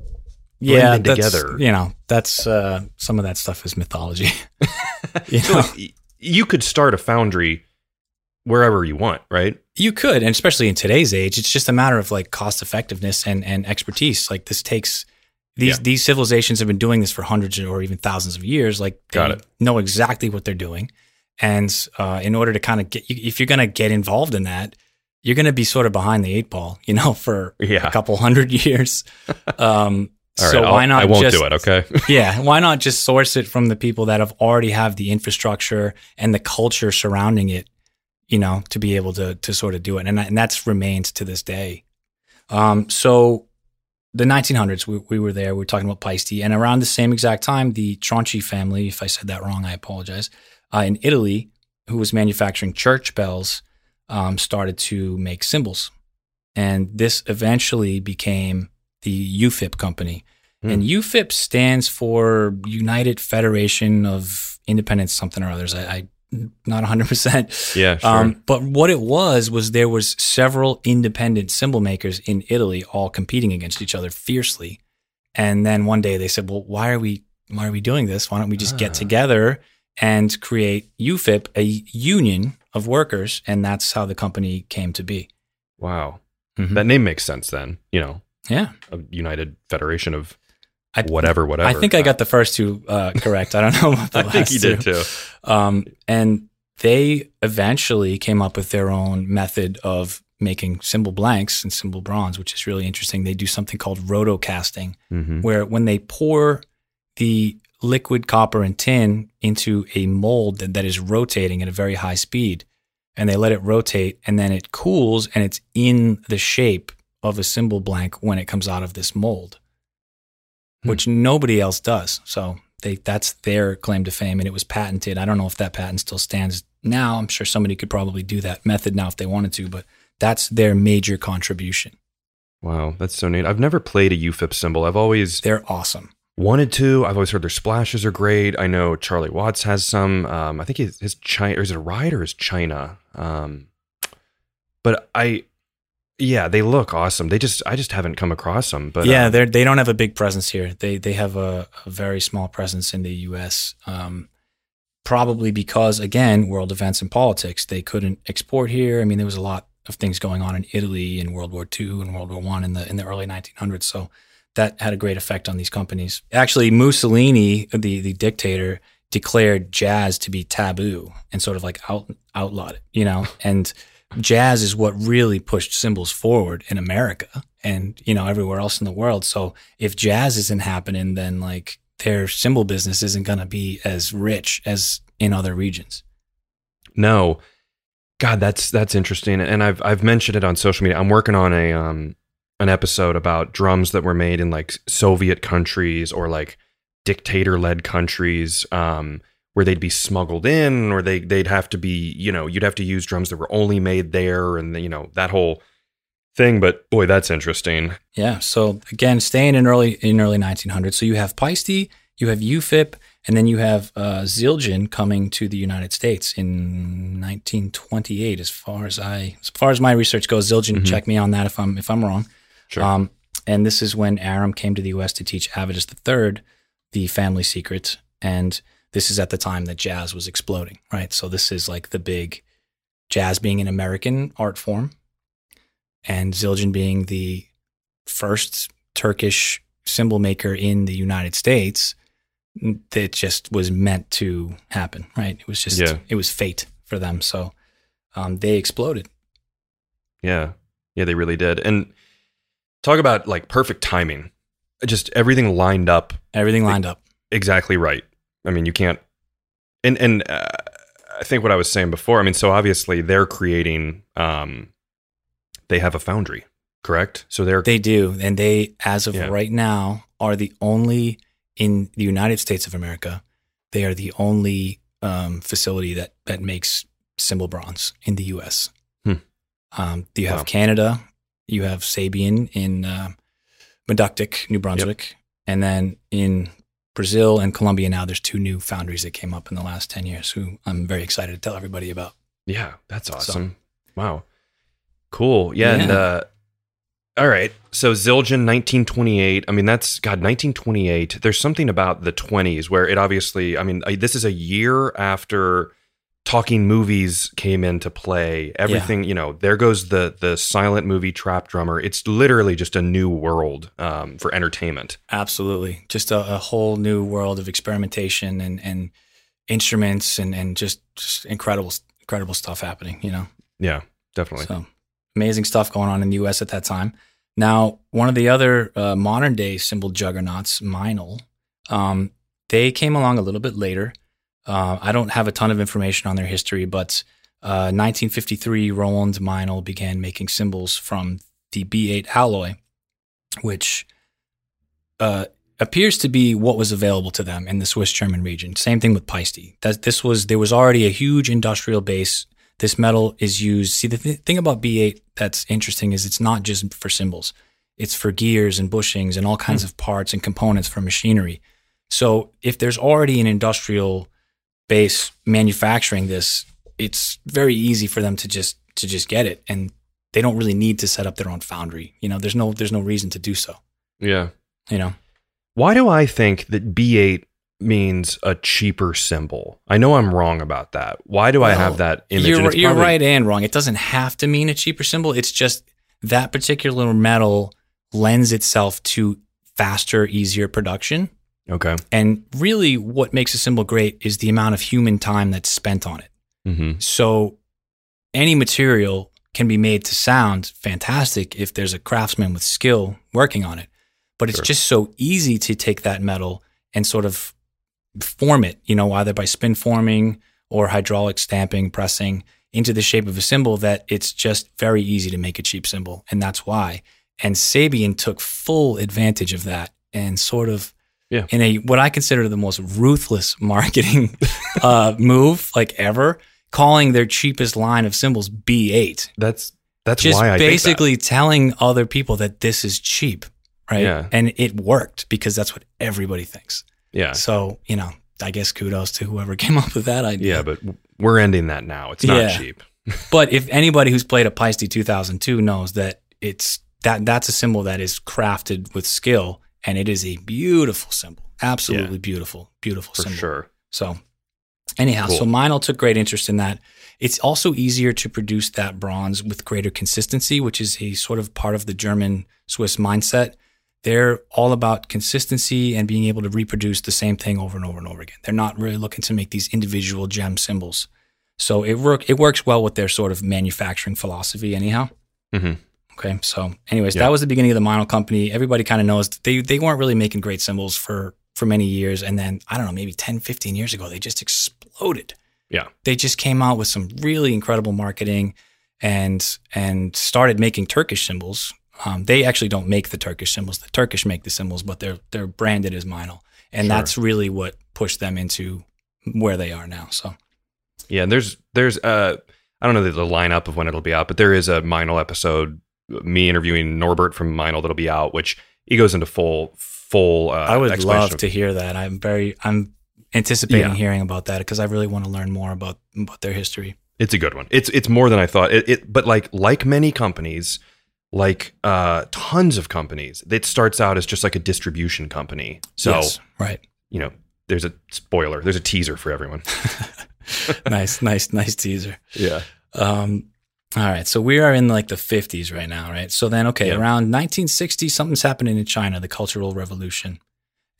S2: yeah,
S1: together.
S2: You know, that's uh, some of that stuff is mythology. you
S1: So like, you could start a foundry wherever you want, right?
S2: You could, and especially in today's age, it's just a matter of like cost effectiveness and, and expertise. Like this takes these
S1: Yeah.
S2: these civilizations have been doing this for hundreds or even thousands of years. Like they
S1: Got it.
S2: know exactly what they're doing, and uh, in order to kind of get, if you're going to get involved in that, you're going to be sort of behind the eight ball, you know, for
S1: Yeah.
S2: a couple hundred years. Um,
S1: right,
S2: so
S1: I'll-
S2: why not?
S1: I won't
S2: just,
S1: do it, okay?
S2: yeah, why not just source it from the people that have already have the infrastructure and the culture surrounding it, you know, to be able to to sort of do it, and that, and that's remained to this day. Um, so the 1900s, we, we were there. We were talking about Paiste, and around the same exact time, the Tronci family, if I said that wrong, I apologize. Uh, in Italy, who was manufacturing church bells, um, started to make cymbals, and this eventually became the UFIP company.
S1: Hmm.
S2: And UFIP stands for United Federation of Independent something or others. I, I not 100%.
S1: Yeah, sure.
S2: Um, but what it was was there was several independent cymbal makers in Italy all competing against each other fiercely. And then one day they said, "Well, why are we why are we doing this? Why don't we just
S1: Ah.
S2: get together and create UFIP, a union of workers?" And that's how the company came to be.
S1: wow.
S2: Mhm.
S1: That name makes sense then, you know,
S2: yeah,
S1: a United Federation of
S2: I,
S1: whatever, whatever.
S2: I think I got the first two uh, correct. I don't know about the
S1: I
S2: last
S1: think you
S2: two.
S1: did too.
S2: Um, and they eventually came up with their own method of making cymbal blanks and cymbal bronze, which is really interesting. They do something called rotocasting,
S1: hmm
S2: where when they pour the liquid copper and tin into a mold that, that is rotating at a very high speed, and they let it rotate, and then it cools and it's in the shape of a cymbal blank when it comes out of this mold,
S1: Hmm.
S2: which nobody else does. So they that's their claim to fame, and it was patented. I don't know if that patent still stands now. I'm sure somebody could probably do that method now if they wanted to, but that's their major contribution.
S1: Wow, that's so neat. I've never played a UFIP cymbal. I've always
S2: They're awesome.
S1: Wanted to. I've always heard their splashes are great. I know Charlie Watts has some. Um, I think his, his China, or is it a ride or is China? Um, but I, yeah, they look awesome. They just, I just haven't come across them. But
S2: yeah,
S1: uh,
S2: they they don't have a big presence here. They they have a, a very small presence in the U.S. Um, probably because again, world events and politics, they couldn't export here. I mean, there was a lot of things going on in Italy in World War II and World War One in the in the early 1900s. So that had a great effect on these companies. Actually, Mussolini, the the dictator, declared jazz to be taboo and sort of like out outlawed it. You know, and jazz is what really pushed cymbals forward in America and you know everywhere else in the world. So if jazz isn't happening, then like their cymbal business isn't going to be as rich as in other regions.
S1: No. God, that's that's interesting. And I've I've mentioned it on social media. I'm working on a um an episode about drums that were made in like Soviet countries or like dictator led countries. Um where they'd be smuggled in or they they'd have to be, you know, you'd have to use drums that were only made there and you know, that whole thing, but boy, that's interesting.
S2: Yeah. So again, staying in early in early 1900s. So you have Paiste, you have UFIP, and then you have uh, Zildjian coming to the United States in 1928. As far as I, as far as my research goes, Zildjian.
S1: Mhm.
S2: Check me on that if I'm if I'm wrong.
S1: Sure.
S2: Um, and this is when Aram came to the U.S. to teach Avedis III the family secret. And this is at the time that jazz was exploding, right? So this is like the big jazz being an American art form, and Zildjian being the first Turkish cymbal maker in the United States. That just was meant to happen, right? It was just
S1: Yeah.
S2: it was fate for them. So um, they exploded.
S1: Yeah. Yeah, they really did. And talk about like perfect timing. Just everything lined up
S2: Everything lined up.
S1: exactly right. I mean, you can't. And and uh, I think what I was saying before. I mean, so obviously they're creating. Um, they have a foundry, correct? So they're
S2: They do, and they, as of
S1: Yeah.
S2: right now, are the only in the United States of America. They are the only um, facility that that makes cymbal bronze in the U.S.
S1: Hmm.
S2: Um, do you have
S1: Wow.
S2: Canada, you have Sabian in uh, Meductic, New Brunswick, and then in Brazil and Colombia now. There's two new foundries that came up in the last ten years, who I'm very excited to tell everybody about.
S1: yeah, that's awesome. Wow, cool. Yeah, and uh, all right. So Zildjian, 1928. I mean, that's God, 1928. There's something about the 20s where it obviously. I mean, this is a year after talking movies came into play. Everything, you know, there goes the the silent movie trap drummer. It's literally just a new world um, for entertainment.
S2: Absolutely. Just a, a whole new world of experimentation and, and instruments and, and just, just incredible, incredible stuff happening, you know?
S1: Yeah, definitely.
S2: So amazing stuff going on in the US at that time. Now, one of the other uh, modern day cymbal juggernauts, Meinl, um, they came along a little bit later. Uh, I don't have a ton of information on their history, but uh, 1953, Roland Meinl began making cymbals from the B8 alloy, which uh, appears to be what was available to them in the Swiss German region. Same thing with Paiste. That this was there was already a huge industrial base. This metal is used. See, the th- thing about B8 that's interesting is it's not just for cymbals. It's for gears and bushings and all kinds of parts and components for machinery. So if there's already an industrial base manufacturing this, it's very easy for them to just to just get it, and they don't really need to set up their own foundry. You know, there's no there's no reason to do so.
S1: Yeah.
S2: You know,
S1: Why do I think that B8 means a cheaper cymbal? I know I'm wrong about that. Why do I have that image?
S2: You're,
S1: it's
S2: you're right and wrong. It doesn't have to mean a cheaper cymbal. It's just that particular metal lends itself to faster, easier production.
S1: Okay.
S2: And really, what makes a cymbal great is the amount of human time that's spent on it.
S1: hmm
S2: So, any material can be made to sound fantastic if there's a craftsman with skill working on it. But it's
S1: Sure.
S2: just so easy to take that metal and sort of form it, you know, either by spin forming or hydraulic stamping, pressing into the shape of a cymbal that it's just very easy to make a cheap cymbal. And that's why. And Sabian took full advantage of that and sort of
S1: Yeah.
S2: in a what I consider the most ruthless marketing uh, move like ever, calling their cheapest line of cymbals B8.
S1: That's that's
S2: Just
S1: why I
S2: basically telling other people that this is cheap, right?
S1: Yeah.
S2: And it worked because that's what everybody thinks.
S1: Yeah.
S2: So, you know, I guess kudos to whoever came up with that idea.
S1: Yeah, but we're ending that now. It's not
S2: Yeah.
S1: cheap.
S2: But if anybody who's played a Paiste 2002 knows that it's that that's a cymbal that is crafted with skill and it is a beautiful cymbal. Absolutely beautiful, beautiful
S1: For
S2: cymbal.
S1: sure.
S2: So, anyhow, so
S1: Cool.
S2: Meinl took great interest in that. It's also easier to produce that bronze with greater consistency, which is a sort of part of the German Swiss mindset. They're all about consistency and being able to reproduce the same thing over and over and over again. They're not really looking to make these individual gem cymbals. So it work it works well with their sort of manufacturing philosophy, anyhow.
S1: hmm
S2: Okay, so anyways,
S1: Yeah.
S2: that was the beginning of the Meinl company. Everybody kind of knows they they weren't really making great cymbals for for many years. And then, I don't know, maybe 10, 15 years ago, they just exploded.
S1: Yeah.
S2: They just came out with some really incredible marketing and and started making Turkish cymbals. Um, they actually don't make the Turkish cymbals. The Turkish make the cymbals, but they're they're branded as Meinl. And
S1: Sure.
S2: that's really what pushed them into where they are now. So
S1: Yeah, and there's there's uh I don't know the, the lineup of when it'll be out, but there is a Meinl episode, me interviewing Norbert from Meinl that'll be out, which he goes into full full. Uh,
S2: I would love to hear that. I'm very I'm anticipating
S1: Yeah.
S2: hearing about that because I really want to learn more about about their history.
S1: It's a good one. It's it's more than I thought. It, it but like like many companies, like uh tons of companies, it starts out as just like a distribution company. So
S2: Yes, right.
S1: you know, there's a spoiler, there's a teaser for everyone.
S2: nice, nice, nice teaser.
S1: Yeah.
S2: Um, all right, so we are in like the 50s right now, right? So then, okay,
S1: Yeah.
S2: around 1960, something's happening in China, the Cultural Revolution,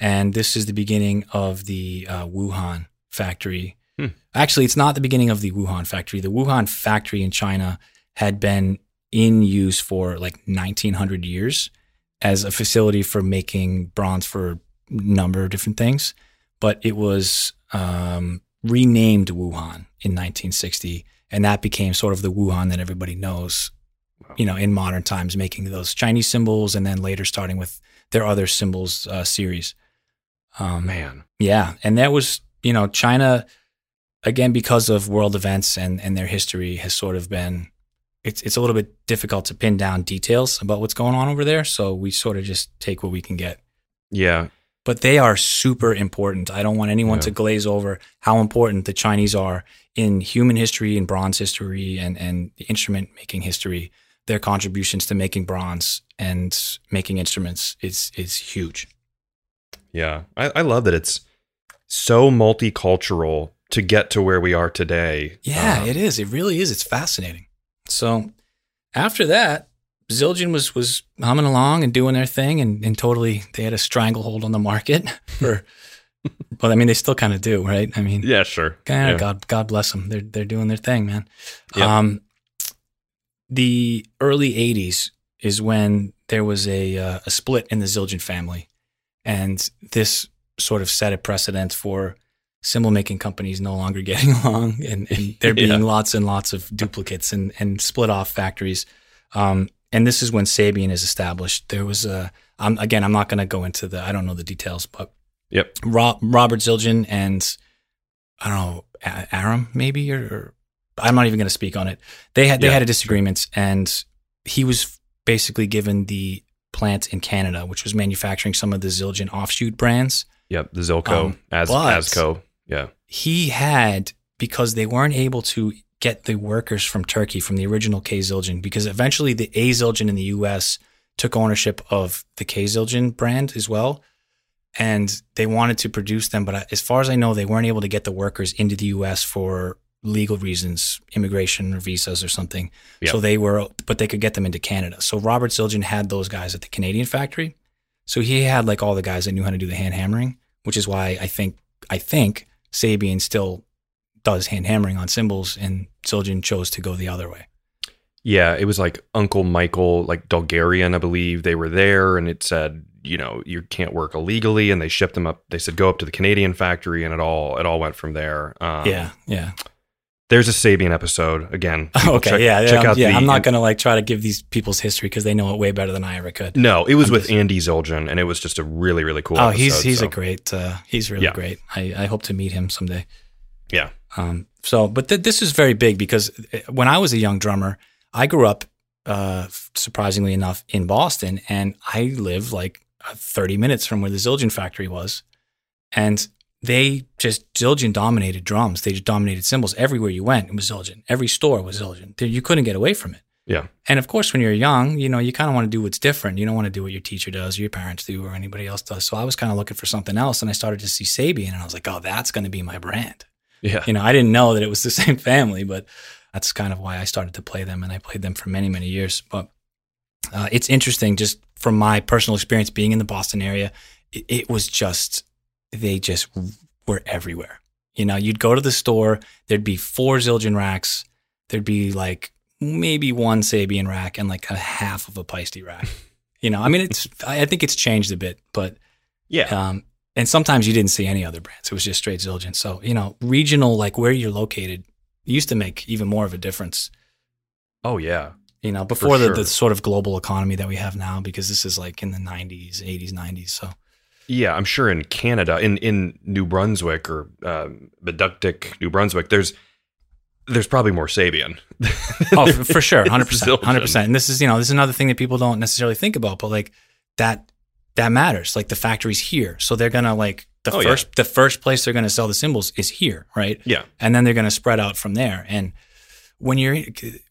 S2: and this is the beginning of the uh, Wuhan factory.
S1: Hmm.
S2: Actually, it's not the beginning of the Wuhan factory. The Wuhan factory in China had been in use for like 1900 years as a facility for making bronze for a number of different things, but it was um, renamed Wuhan in 1960 and that became sort of the Wuhan that everybody knows,
S1: Wow.
S2: you know, in modern times, making those Chinese cymbals, and then later starting with their other cymbals uh, series. Um,
S1: Man.
S2: yeah, and that was, you know, China again because of world events and and their history has sort of been. It's it's a little bit difficult to pin down details about what's going on over there, so we sort of just take what we can get
S1: Yeah.
S2: but they are super important. I don't want anyone
S1: Yeah.
S2: to glaze over how important the Chinese are in human history and bronze history and, and the instrument making history. Their contributions to making bronze and making instruments is is huge.
S1: Yeah. I, I love that it's so multicultural to get to where we are today.
S2: Yeah,
S1: Um,
S2: it is. It really is. It's fascinating. So after that, Zildjian was was humming along and doing their thing, and, and totally they had a stranglehold on the market for. well, I mean, they still kind of do, right? I mean,
S1: Yeah, sure.
S2: God,
S1: Yeah.
S2: God, God bless them. They're they're doing their thing, man.
S1: Yep.
S2: Um, the early '80s is when there was a uh, a split in the Zildjian family, and this sort of set a precedent for cymbal making companies no longer getting along, and, and there being
S1: Yeah.
S2: lots and lots of duplicates and and split off factories. Um, and this is when Sabian is established. There was a um, again, I'm not going to go into the I don't know the details, but
S1: Yep.
S2: Ro- Robert Zildjian and I don't know A- Aram maybe or, or I'm not even going to speak on it. They had they
S1: Yeah,
S2: had a disagreement, and he was basically given the plant in Canada, which was manufacturing some of the Zildjian offshoot brands.
S1: Yep. The Zilco,
S2: Um,
S1: as Asco. Yeah.
S2: He had because they weren't able to get the workers from Turkey from the original K Zildjian because eventually the A Zildjian in the U.S. took ownership of the K Zildjian brand as well. And they wanted to produce them, but as far as I know, they weren't able to get the workers into the U.S. for legal reasons, immigration or visas or something.
S1: Yeah.
S2: So they were, but they could get them into Canada. So Robert Zildjian had those guys at the Canadian factory. So he had like all the guys that knew how to do the hand hammering, which is why I think I think Sabian still does hand hammering on cymbals, and Zildjian chose to go the other way.
S1: Yeah, it was like Uncle Michael, like Bulgarian, I believe. They were there, and it said, you know, you can't work illegally, and they shipped them up. They said go up to the Canadian factory, and it all it all went from there. Um,
S2: yeah, yeah.
S1: there's a Sabian episode again.
S2: Okay,
S1: check-
S2: yeah,
S1: check
S2: yeah.
S1: out
S2: yeah
S1: the-
S2: I'm not gonna like try to give these people's history because they know it way better than I ever could.
S1: No, it was
S2: I'm
S1: with
S2: just-
S1: Andy Zildjian, and it was just a really really cool.
S2: oh, he's
S1: episode,
S2: he's
S1: so,
S2: a great. Uh, he's really
S1: Yeah.
S2: great. I, I hope to meet him someday.
S1: yeah.
S2: Um, so, but th- this is very big because uh, when I was a young drummer, I grew up, uh, surprisingly enough, in Boston, and I live like Uh, 30 minutes from where the Zildjian factory was, and they just Zildjian dominated drums. They just dominated cymbals everywhere you went. It was Zildjian. Every store was Zildjian. You couldn't get away from it.
S1: Yeah.
S2: And of course, when you're young, you know, you kind of want to do what's different. You don't want to do what your teacher does, or your parents do, or anybody else does. So I was kind of looking for something else, and I started to see Sabian, and I was like, oh, that's going to be my brand
S1: Yeah.
S2: you know, I didn't know that it was the same family, but that's kind of why I started to play them, and I played them for many, many years. But uh, it's interesting, just from my personal experience being in the Boston area, it, it was just they just were everywhere. You know, you'd go to the store, there'd be four Zildjian racks, there'd be like maybe one Sabian rack and like a half of a Paiste rack. You know, I mean, it's I I think it's changed a bit, but
S1: Yeah.
S2: um, And sometimes you didn't see any other brands. It was just straight Zildjian. So, you know, regional, like where you're located, used to make even more of a difference.
S1: Oh yeah.
S2: You know, before the,
S1: sure.
S2: the sort of global economy that we have now, because this is like in the 90s, 80s, 90s. So,
S1: Yeah, I'm sure in Canada, in in New Brunswick or um, Meductic, New Brunswick, there's there's probably more Sabian.
S2: oh, for, for sure,
S1: 100%.
S2: Hundred percent. And this is you know this is another thing that people don't necessarily think about, but like that that matters. Like the factory's here, so they're gonna like the
S1: Oh, yeah.
S2: first the first place they're gonna sell the cymbals is here, right?
S1: Yeah,
S2: And then they're gonna spread out from there. And when you're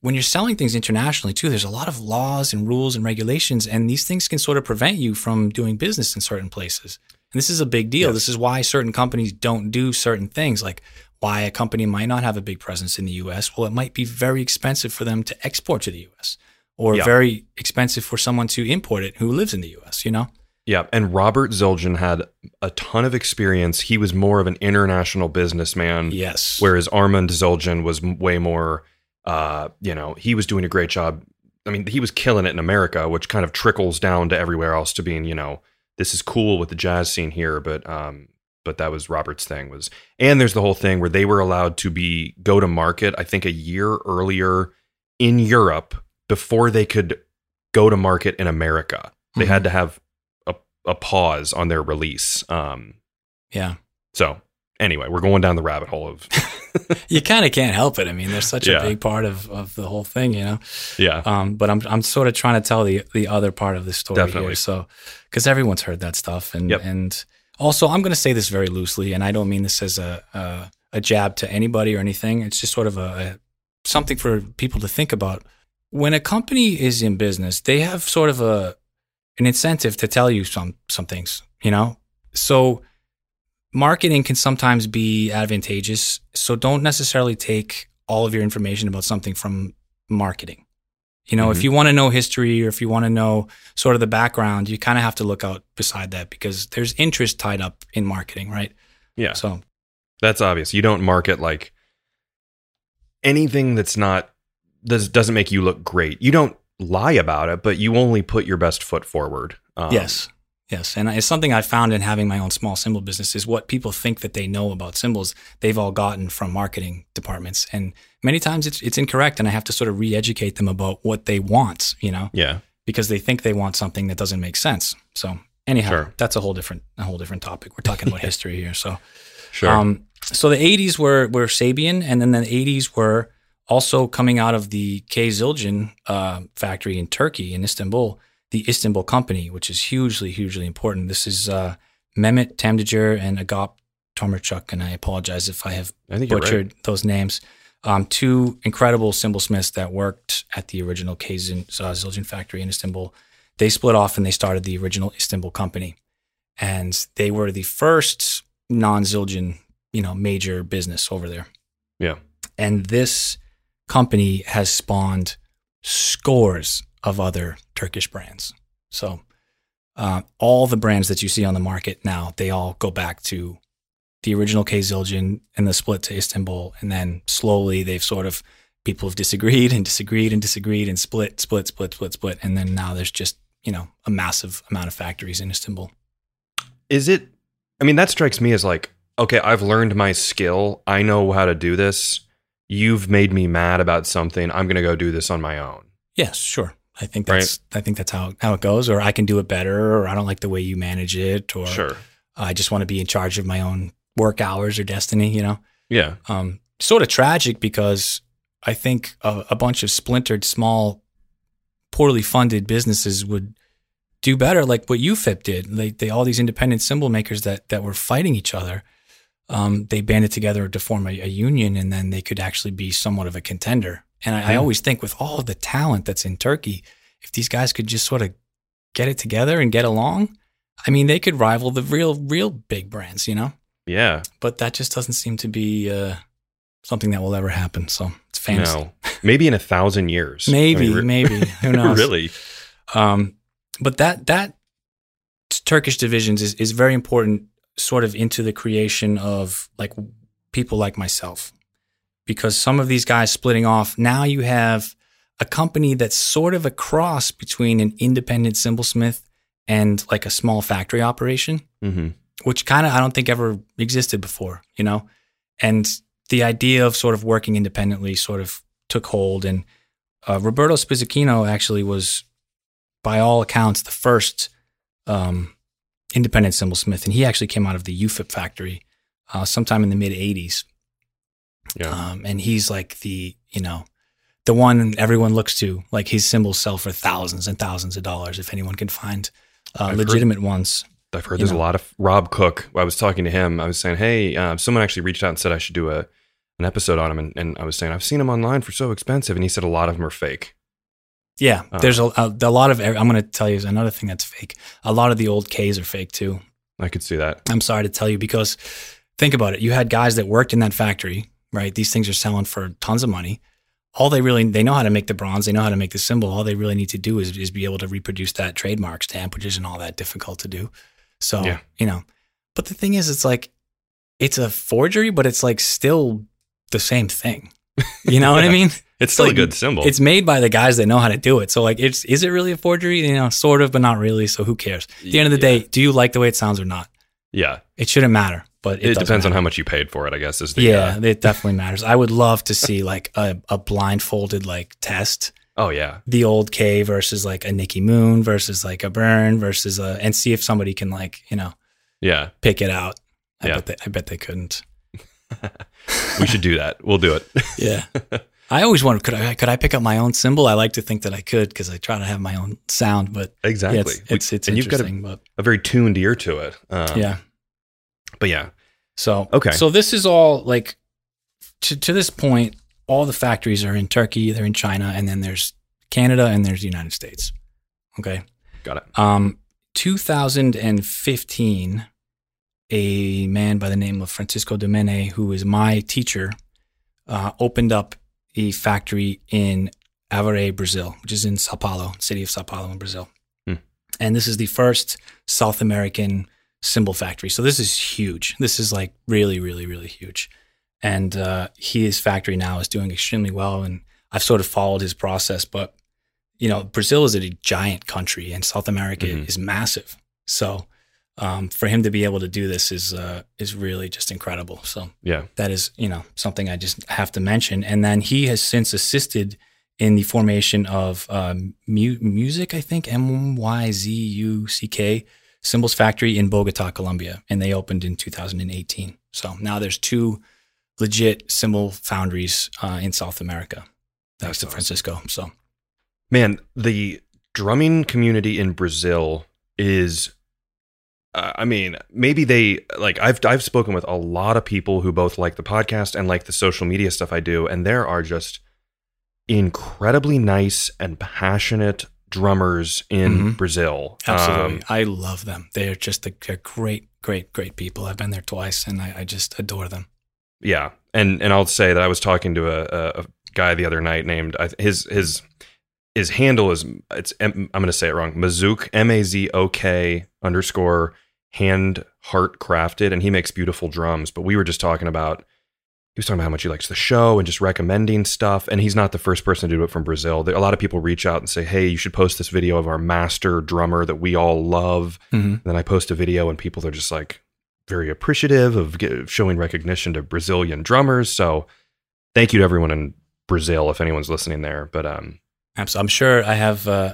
S2: when you're selling things internationally too, there's a lot of laws and rules and regulations, and these things can sort of prevent you from doing business in certain places. And this is a big deal.
S1: Yes.
S2: This is why certain companies don't do certain things, like why a company might not have a big presence in the U.S. Well, it might be very expensive for them to export to the U.S. or
S1: Yeah.
S2: very expensive for someone to import it who lives in the U.S. You know?
S1: yeah. And Robert Zildjian had a ton of experience. He was more of an international businessman,
S2: Yes.
S1: whereas Armand Zildjian was way more. Uh, you know, he was doing a great job. I mean, he was killing it in America, which kind of trickles down to everywhere else to being, you know, this is cool with the jazz scene here, but um, but that was Robert's thing was, and there's the whole thing where they were allowed to be go to market. I think a year earlier in Europe before they could go to market in America. They
S2: Mhm.
S1: had to have a, a pause on their release. Um,
S2: yeah.
S1: so anyway, we're going down the rabbit hole of
S2: You kind of can't help it. I mean, they're such
S1: Yeah.
S2: a big part of, of the whole thing, you know?
S1: yeah,
S2: Um, but I'm I'm sort of trying to tell the the other part of the story
S1: Definitely.
S2: here. So because everyone's heard that stuff, and
S1: Yep.
S2: and also I'm going to say this very loosely, and I don't mean this as a a, a jab to anybody or anything. It's just sort of a, a something for people to think about. When a company is in business, they have sort of a an incentive to tell you some some things, you know. So marketing can sometimes be advantageous. So don't necessarily take all of your information about something from marketing. You know, if
S1: Mhm.
S2: you want to know history or if you want to know sort of the background, you kind of have to look out beside that because there's interest tied up in marketing, right?
S1: yeah.
S2: So,
S1: That's obvious. You don't market like anything that's not does doesn't make you look great. You don't lie about it, but you only put your best foot forward. Um,
S2: yes. Yes. And it's something I found in having my own small cymbal business is what people think that they know about cymbals, they've all gotten from marketing departments. And many times it's, it's incorrect. And I have to sort of re educate them about what they want, you know?
S1: Yeah.
S2: because they think they want something that doesn't make sense. So anyhow,
S1: Sure.
S2: that's a whole different a whole different topic. We're talking about history here. So
S1: Sure.
S2: um so the 80s were were Sabian and then the 80s were also coming out of the K Zildjian uh, factory in Turkey in Istanbul, the Istanbul Company, which is hugely hugely important. This is uh, Mehmet Temdicer and Agop Tomarchuk, and I apologize if I have
S1: I you're right.
S2: butchered those names. Um, two incredible cymbalsmiths that worked at the original Kazan uh, Zildjian factory in Istanbul. They split off and they started the original Istanbul company, and they were the first non-Zildjian, you know, major business over there.
S1: Yeah.
S2: And this company has spawned scores of other Turkish brands. So uh, all the brands that you see on the market now, they all go back to the original K Zildjian and the split to Istanbul. And then slowly they've sort of, people have disagreed and disagreed and disagreed and split, split, split, split, split. And then now there's just, you know, a massive amount of factories in Istanbul.
S1: Is it I mean that strikes me as like okay, I've learned my skill. I know how to do this. You've made me mad about something. I'm going to go do this on my own.
S2: Yes, sure. I think that's I think that's how how it goes. Or I can do it better, or I don't like the way you manage it, or
S1: Sure.
S2: I just want to be in charge of my own work hours or destiny. You know,
S1: Yeah.
S2: um, sort of tragic because I think a, a bunch of splintered, small, poorly funded businesses would do better, like what UFIP did. They, they all these independent cymbal makers that that were fighting each other. Um, they banded together to form a, a union, and then they could actually be somewhat of a contender. And I, I always think, with all the talent that's in Turkey, if these guys could just sort of get it together and get along, I mean, they could rival the real, real big brands, you know
S1: Yeah.
S2: but that just doesn't seem to be uh, something that will ever happen. So it's fantasy.
S1: No. Maybe in a thousand years. I
S2: Maybe,
S1: mean, re-
S2: maybe who knows?
S1: really?
S2: Um, but that that Turkish divisions is is very important, sort of into the creation of like people like myself, because some of these guys splitting off. Now you have a company that's sort of a cross between an independent cymbalsmith and like a small factory operation.
S1: hmm
S2: which kind of I don't think ever existed before, you know, and the idea of sort of working independently sort of took hold, and uh, Roberto Spizzichino actually was, by all accounts, the first um, independent cymbalsmith, and he actually came out of the UFIP factory uh, sometime in the mid '80s.
S1: Yeah.
S2: Um, and he's like the, you know, the one everyone looks to. Like his cymbals sell for thousands and thousands of dollars if anyone can find uh,
S1: I've heard-
S2: legitimate ones.
S1: I've heard there's
S2: know.
S1: a lot of Rob Cook. I was talking to him. I was saying, hey, uh, someone actually reached out and said I should do a an episode on him, and, and I was saying I've seen him online for so expensive, and he said a lot of them are fake.
S2: Yeah,
S1: Uh,
S2: there's a, a, a lot of. I'm going to tell you another thing that's fake. A lot of the old Ks are fake too.
S1: I could see that.
S2: I'm sorry to tell you because think about it. You had guys that worked in that factory, right? These things are selling for tons of money. All they really they know how to make the bronze, they know how to make the cymbal. All they really need to do is, is be able to reproduce that trademark stamp, which isn't all that difficult to do. So
S1: Yeah.
S2: you know, but the thing is, it's like it's a forgery, but it's like still the same thing. You know what I mean?
S1: It's still
S2: like-
S1: a good cymbal.
S2: It's made by the guys that know how to do it. So like, it's is it really a forgery? You know, sort of, but not really. So who cares? At the end of the day, do you like the way it sounds or not?
S1: yeah.
S2: It shouldn't matter. But it,
S1: It, depends on how much you paid for it. I guess is the
S2: Yeah,
S1: uh,
S2: it definitely matters. I would love to see like a, a blindfolded like test
S1: oh yeah.
S2: the old K versus like a Nicky Moon versus like a Burn versus a and see if somebody can like you know
S1: Yeah.
S2: pick it out. I
S1: Yeah.
S2: bet they, I bet they couldn't.
S1: We should do that. We'll do it.
S2: Yeah. I always wondered could I could I pick up my own cymbal? I like to think that I could because I try to have my own sound, but
S1: exactly.
S2: yeah, it's it's, it's
S1: and you've got a, a very tuned ear to it. Um,
S2: yeah.
S1: But yeah.
S2: So
S1: Okay.
S2: So this is all like to to this point, all the factories are in Turkey, they're in China, and then there's Canada and there's the United States. Okay.
S1: Got it.
S2: Um, 2015, a man by the name of Francisco Domene, who is my teacher, uh, opened up a factory in Avaré, Brazil, which is in Sao Paulo, city of Sao Paulo in Brazil.
S1: Hmm.
S2: And this is the first South American cymbal factory. So this is huge. This is like really, really, really huge. And uh, his factory now is doing extremely well. And I've sort of followed his process, but you know, Brazil is a giant country and South America
S1: Mhm.
S2: is massive. So um, for him to be able to do this is uh, is really just incredible. So
S1: Yeah.
S2: that is you know something I just have to mention. And then he has since assisted in the formation of um, mu- music, I think M Y Z U C K Cymbals Factory in Bogota, Colombia, and they opened in 2018. So now there's two legit cymbal foundries uh, in South America.
S1: That's
S2: to
S1: awesome.
S2: Francisco. So
S1: Man, the drumming community in Brazil is uh, I mean, maybe they like I've I've spoken with a lot of people who both like the podcast and like the social media stuff I do and there are just incredibly nice and passionate drummers in
S2: Mhm.
S1: Brazil.
S2: Absolutely.
S1: Um,
S2: I love them. They are just a, they're great, great, great people. I've been there twice and I, I just adore them.
S1: yeah, and and I'll say that I was talking to a, a, a guy the other night named his his his handle is it's I'm going to say it wrong. Mazook M A Z O K underscore hand heart crafted, and he makes beautiful drums. But we were just talking about he was talking about how much he likes the show and just recommending stuff. And he's not the first person to do it from Brazil. A lot of people reach out and say, "Hey, you should post this video of our master drummer that we all love."
S2: Mm-hmm.
S1: And then I post a video, and people are just like very appreciative of get, showing recognition to Brazilian drummers. So thank you to everyone in Brazil if anyone's listening there. But um,
S2: Absolutely. I'm sure I have uh,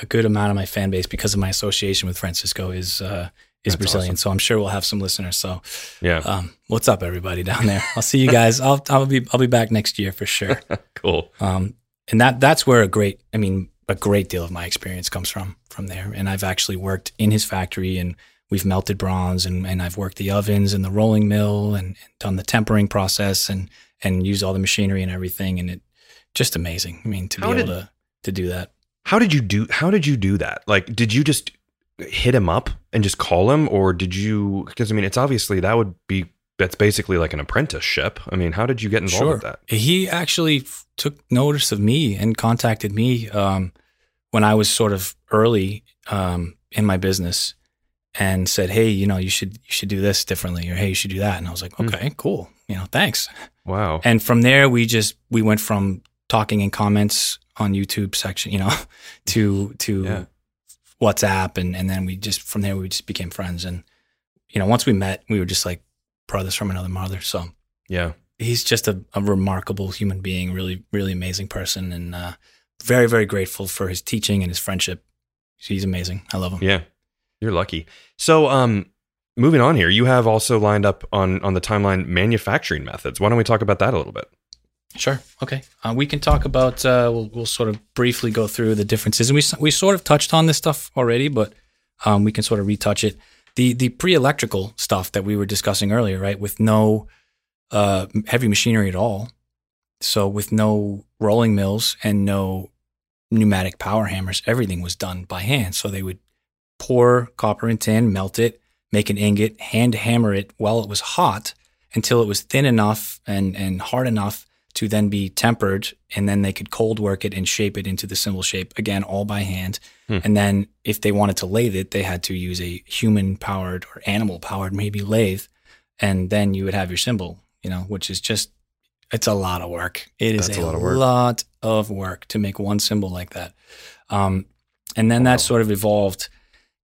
S2: a good amount of my fan base because of my association with Francisco is uh, is
S1: That's
S2: Brazilian.
S1: awesome.
S2: So I'm sure we'll have some listeners. So
S1: yeah,
S2: um, what's up, everybody down there? I'll see you guys. I'll I'll be I'll be back next year for sure.
S1: cool.
S2: Um, and that that's where a great I mean a great deal of my experience comes from from there. And I've actually worked in his factory and we've melted bronze and, and I've worked the ovens and the rolling mill and, and done the tempering process and and used all the machinery and everything and it just amazing. I mean to
S1: How
S2: be able to to do that.
S1: How did you do? How did you do that? Like, did you just hit him up and just call him, or did you? Because I mean, it's obviously that would be that's basically like an apprenticeship. I mean, how did you get involved with that?
S2: He actually f- took notice of me and contacted me um, when I was sort of early um, in my business and said, "Hey, you know, you should you should do this differently, or hey, you should do that." And I was like,
S1: Hmm.
S2: "Okay, cool, you know, thanks."
S1: Wow.
S2: And from there, we just we went from talking in comments on YouTube section, you know, to to
S1: Yeah.
S2: WhatsApp, and and then we just from there we just became friends, and you know, once we met, we were just like brothers from another mother. So
S1: Yeah.
S2: he's just a, a remarkable human being, really, really amazing person, and uh, very, very grateful for his teaching and his friendship. He's amazing. I love him.
S1: Yeah. You're lucky. So, um, moving on here, you have also lined up on on the timeline manufacturing methods. Why don't we talk about that a little bit?
S2: Sure. Okay. Uh, we can talk about. Uh, we'll, we'll sort of briefly go through the differences, and we we sort of touched on this stuff already, but um, we can sort of retouch it. The the pre electrical stuff that we were discussing earlier, right, with no uh, heavy machinery at all, so with no rolling mills and no pneumatic power hammers, everything was done by hand. So they would pour copper and tin, melt it, make an ingot, hand hammer it while it was hot until it was thin enough and and hard enough to then be tempered and then they could cold work it and shape it into the cymbal shape again all by hand.
S1: Hmm.
S2: and then if they wanted to lathe it they had to use a human powered or animal powered maybe lathe. And then you would have your cymbal you know which is just it's a lot of work. It is
S1: That's
S2: a,
S1: a lot of work.
S2: lot of work to make one cymbal like that. Um, and then that sort of evolved.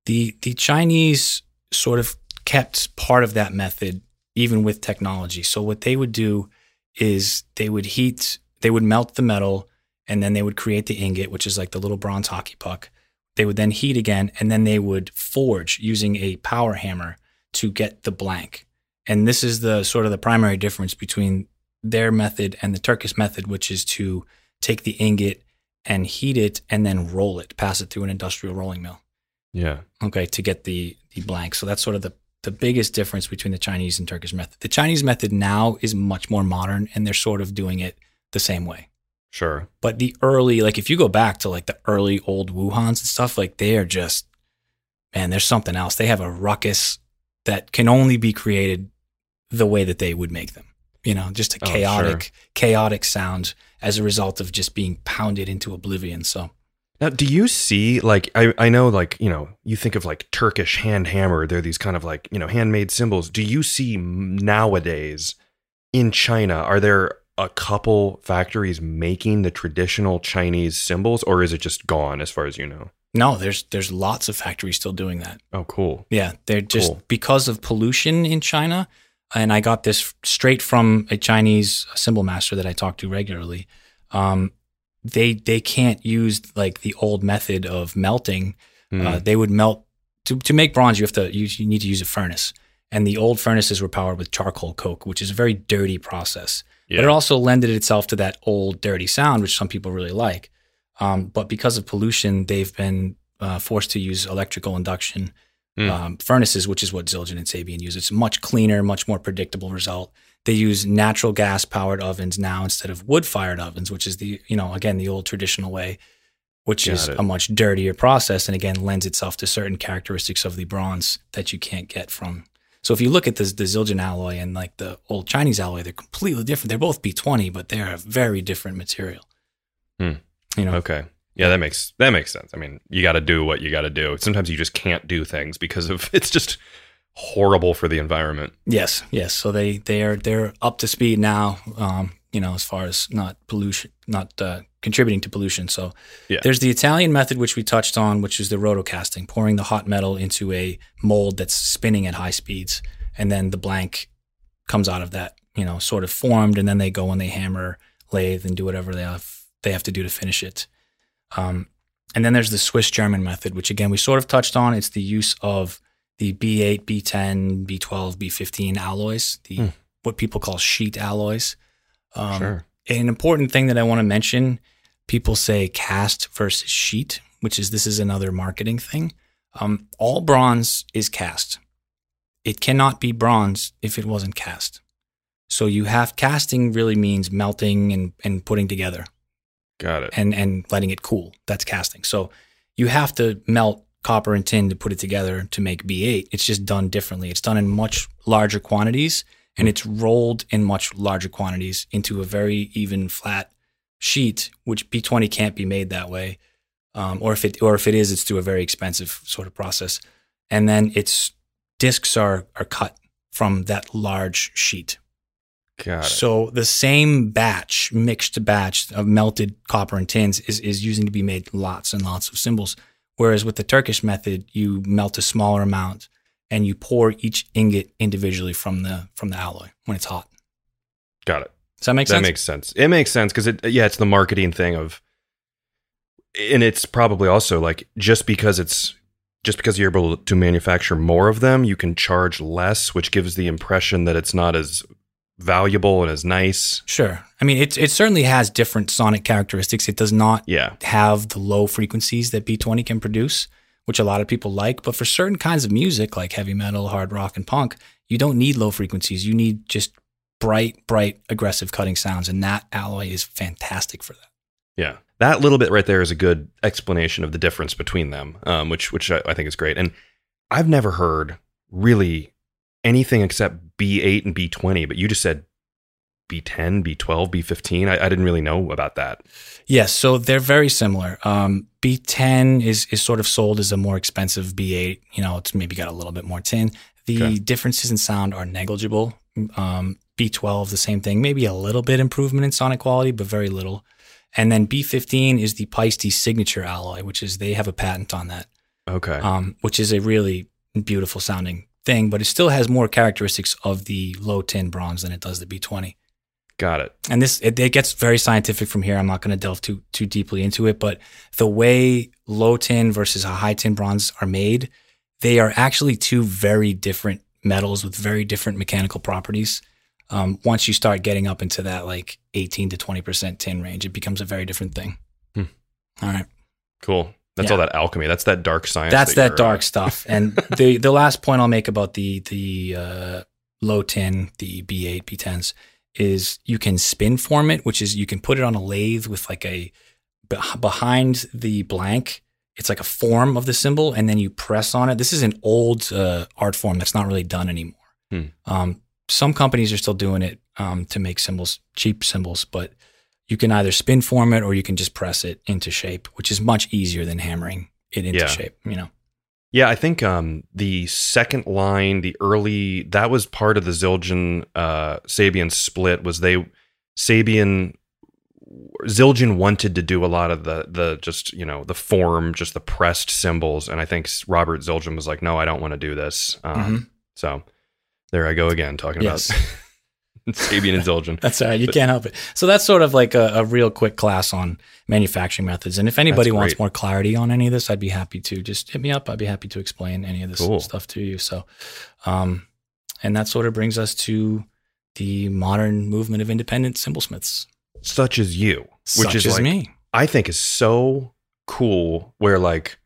S2: The the chinese sort of kept part of that method even with technology. So what they would do is they would heat, they would melt the metal, and then they would create the ingot, which is like the little bronze hockey puck. They would then heat again, and then they would forge using a power hammer to get the blank. And this is the sort of the primary difference between their method and the Turkish method, which is to take the ingot and heat it and then roll it, pass it through an industrial rolling mill
S1: Yeah.
S2: okay, to get the the blank. So that's sort of the the biggest difference between the Chinese and Turkish method. The Chinese method now is much more modern, and they're sort of doing it the same way.
S1: Sure.
S2: But the early, like if you go back to like the early old Wuhans and stuff, like they are just, man, there's something else. They have a ruckus that can only be created the way that they would make them. You know, just a
S1: Oh,
S2: chaotic, chaotic sound as a result of just being pounded into oblivion. So
S1: Now, do you see like I, I know like you know you think of like Turkish hand hammer? They're these kind of like you know handmade cymbals. Do you see nowadays in China? Are there a couple factories making the traditional Chinese cymbals, or is it just gone as far as you know?
S2: no, there's there's lots of factories still doing that.
S1: Oh, cool.
S2: Yeah, they're just
S1: Cool.
S2: because of pollution in China. And I got this straight from a Chinese cymbal master that I talk to regularly. Um, they they can't use like the old method of melting.
S1: Hmm.
S2: Uh, they would melt to to make bronze. You have to use you need to use a furnace, and the old furnaces were powered with charcoal coke, which is a very dirty process.
S1: Yeah.
S2: But it also lended itself to that old dirty sound, which some people really like. Um, but because of pollution, they've been uh, forced to use electrical induction
S1: Hmm.
S2: um, furnaces, which is what Zildjian and Sabian use. It's a much cleaner, much more predictable result. They use natural gas powered ovens now instead of wood fired ovens, which is the you know again the old traditional way, which is
S1: it.
S2: a much dirtier process and again lends itself to certain characteristics of the bronze that you can't get from. So if you look at the, the Zildjian alloy and like the old Chinese alloy, they're completely different. They're both B20, but they're a very different material.
S1: Hmm.
S2: You know,
S1: Okay. Yeah, that makes that makes sense. I mean, you got to do what you got to do. Sometimes you just can't do things because of it's just horrible for the environment.
S2: Yes, yes. So they they are they're up to speed now. Um, you know, as far as not pollution, not uh, contributing to pollution. So
S1: Yeah.
S2: there's the Italian method, which we touched on, which is the rotocasting, pouring the hot metal into a mold that's spinning at high speeds, and then the blank comes out of that. You know, sort of formed, and then they go and they hammer, lathe, and do whatever they have they have to do to finish it. Um, and then there's the Swiss German method, which again we sort of touched on. It's the use of the B8, B10, B12, B15 alloys, the
S1: Hmm.
S2: what people call sheet alloys. Um,
S1: sure.
S2: An important thing that I want to mention: people say cast versus sheet, which is this is another marketing thing. Um, all bronze is cast. It cannot be bronze if it wasn't cast. So you have casting really means melting and, and putting together
S1: Got it.
S2: and and letting it cool. That's casting. So you have to melt copper and tin to put it together to make B8. It's just done differently. It's done in much larger quantities and it's rolled in much larger quantities into a very even flat sheet, which B20 can't be made that way. Um, or if it or if it is, it's through a very expensive sort of process. And then its discs are are cut from that large sheet.
S1: Got it.
S2: So the same batch, mixed batch of melted copper and tins is, is using to be made lots and lots of cymbals. Whereas with the Turkish method, you melt a smaller amount and you pour each ingot individually from the from the alloy when it's hot.
S1: Got it.
S2: Does that make sense?
S1: that makes sense. It makes sense because it, yeah, it's the marketing thing of, and it's probably also like just because it's just because you're able to manufacture more of them, you can charge less, which gives the impression that it's not as valuable and as nice.
S2: Sure. I mean, it it certainly has different sonic characteristics. It does not
S1: Yeah,
S2: have the low frequencies that B20 can produce, which a lot of people like. But for certain kinds of music, like heavy metal, hard rock, and punk, you don't need low frequencies. You need just bright, bright, aggressive cutting sounds, and that alloy is fantastic for that.
S1: yeah. That little bit right there is a good explanation of the difference between them, um, which which I, I think is great. And I've never heard really anything except B8 and B20, but you just said B10, B12, B15. I, I didn't really know about that.
S2: Yes, so they're very similar. Um, B10 is is sort of sold as a more expensive B8. You know, it's maybe got a little bit more tin. The
S1: Okay.
S2: differences in sound are negligible. Um, B12, the same thing, maybe a little bit improvement in sonic quality, but very little. And then B15 is the Paiste signature alloy, which is they have a patent on that,
S1: Okay.
S2: um, which is a really beautiful sounding thing, but it still has more characteristics of the low tin bronze than it does the B20
S1: Got it.
S2: and this it, it gets very scientific from here. I'm not going to delve too too deeply into it, but the way low tin versus a high tin bronze are made, they are actually two very different metals with very different mechanical properties. Um, once you start getting up into that like 18 to 20 percent tin range, it becomes a very different thing.
S1: Hmm.
S2: All right,
S1: Cool. That's
S2: Yeah.
S1: all that alchemy. That's that dark science.
S2: that's that
S1: you're,
S2: dark stuff. And the the last point I'll make about the the uh, low tin, the B8, B10s, is you can spin form it, which is you can put it on a lathe with like a behind the blank. It's like a form of the cymbal, and then you press on it. This is an old uh, art form that's not really done anymore.
S1: Hmm.
S2: Um, some companies are still doing it um, to make cymbals, cheap cymbals, but you can either spin form it or you can just press it into shape, which is much easier than hammering it into
S1: Yeah.
S2: shape. You know.
S1: Yeah, I think um, the second line, the early, that was part of the Zildjian uh, Sabian split. Was they Sabian Zildjian wanted to do a lot of the the just you know the form, just the pressed cymbals, and I think Robert Zildjian was like, no, I don't want to do this. Um,
S2: Mhm.
S1: So there I go again talking
S2: Yes.
S1: about Sabian and Zildjian.
S2: That's all right. You
S1: But-
S2: can't help it. So that's sort of like a, a real quick class on manufacturing methods. And if anybody wants more clarity on any of this, I'd be happy to just hit me up. I'd be happy to explain any of this
S1: Cool.
S2: stuff to you. So, um, and that sort of brings us to the modern movement of independent cymbalsmiths,
S1: Such as you, which
S2: such
S1: is
S2: as
S1: like
S2: me.
S1: I think is so cool where like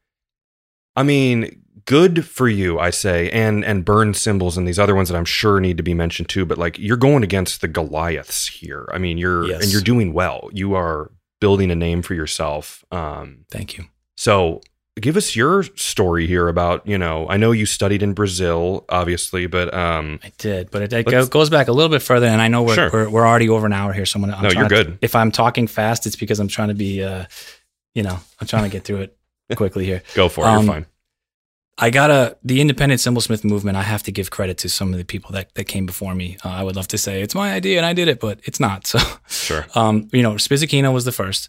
S1: I mean good for you I say and and burn cymbals and these other ones that I'm sure need to be mentioned too but like you're going against the Goliaths here. I mean you're
S2: Yes.
S1: and you're doing well. You are building a name for yourself. Um
S2: Thank you.
S1: so give us your story here about, you know, I know you studied in Brazil obviously but um
S2: I did, but it, it goes back a little bit further. And I know we're,
S1: Sure.
S2: we're, we're already over an hour here. So I'm,
S1: No, you're
S2: to-
S1: good.
S2: if I'm talking fast, it's because I'm trying to be, uh, you know, I'm trying to get through it quickly here.
S1: go for it.
S2: Um,
S1: you're fine.
S2: I gotta the independent cymbalsmith movement. I have to give credit to some of the people that, that came before me. Uh, I would love to say it's my idea and I did it, but it's not. So,
S1: Sure.
S2: um, you know, Spizzichino was the first,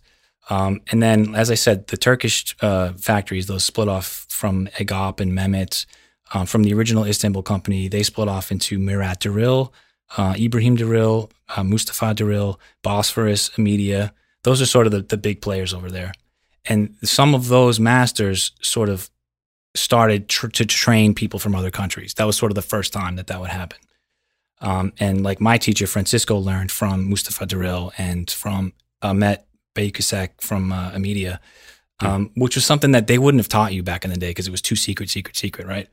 S2: um, and then as I said, the Turkish uh, factories, those split off from Agop and Mehmet, um, from the original Istanbul company. They split off into Murat Diril, uh, Ibrahim Diril, uh, Mustafa Diril, Bosphorus, Amedia. Those are sort of the, the big players over there, and some of those masters sort of started tr- to train people from other countries. That was sort of the first time that that would happen. Um, and like my teacher Francisco learned from Mustafa Diril and from Ahmet Beykusek from uh, Amedia, um, which was something that they wouldn't have taught you back in the day because it was too secret, secret, secret, right?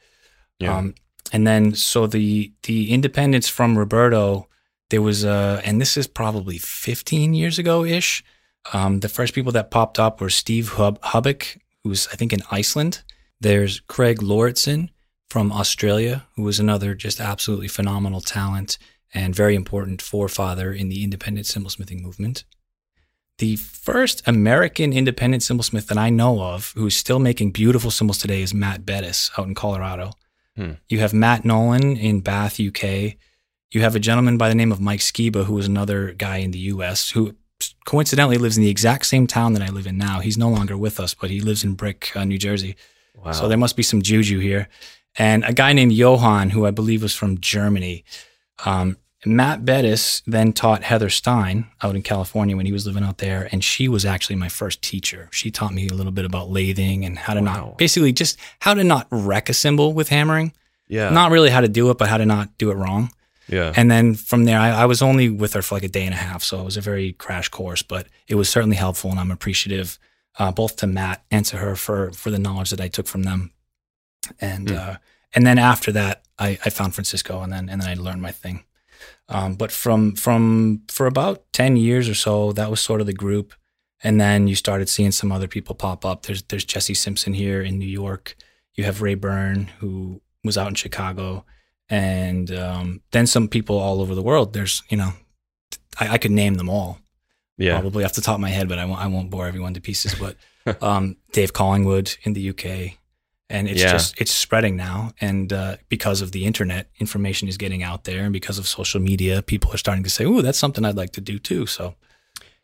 S1: Yeah.
S2: Um, and then so the the independence from Roberto, there was a, and this is probably 15 years ago ish. Um, the first people that popped up were Steve Hub- Hubback, who's I think in Iceland. There's Craig Lauritsen from Australia, who was another just absolutely phenomenal talent and very important forefather in the independent cymbalsmithing movement. The first American independent cymbalsmith that I know of who's still making beautiful cymbals today is Matt Bettis out in Colorado.
S1: Hmm.
S2: You have Matt Nolan in Bath, UK. You have a gentleman by the name of Mike Skiba, who is another guy in the US who coincidentally lives in the exact same town that I live in now. He's no longer with us, but he lives in Brick, uh, New Jersey.
S1: Wow.
S2: So there must be some juju here. and a guy named Johann, who I believe was from Germany. Um, Matt Bettis then taught Heather Stein out in California when he was living out there, and she was actually my first teacher. She taught me a little bit about lathing and how to
S1: Wow.
S2: not basically just how to not wreck a cymbal with hammering.
S1: Yeah.
S2: Not really how to do it, but how to not do it wrong.
S1: yeah.
S2: And then from there, I, I was only with her for like a day and a half, so it was a very crash course, but it was certainly helpful, and I'm appreciative uh, both to Matt and to her for for the knowledge that I took from them. And
S1: Hmm.
S2: uh, and then after that, I, I found Francisco, and then and then I learned my thing. Um, but from from for about ten years or so, that was sort of the group, and then you started seeing some other people pop up. There's there's Jesse Simpson here in New York. You have Ray Byrne who was out in Chicago and um, then some people all over the world. There's, you know, I, I could name them all
S1: yeah.
S2: probably off the top of my head, but I won't, I won't bore everyone to pieces. But um, Dave Collingwood in the UK, and it's
S1: Yeah.
S2: just it's spreading now, and uh, because of the internet, information is getting out there, and because of social media, people are starting to say, "Ooh, that's something I'd like to do too." So,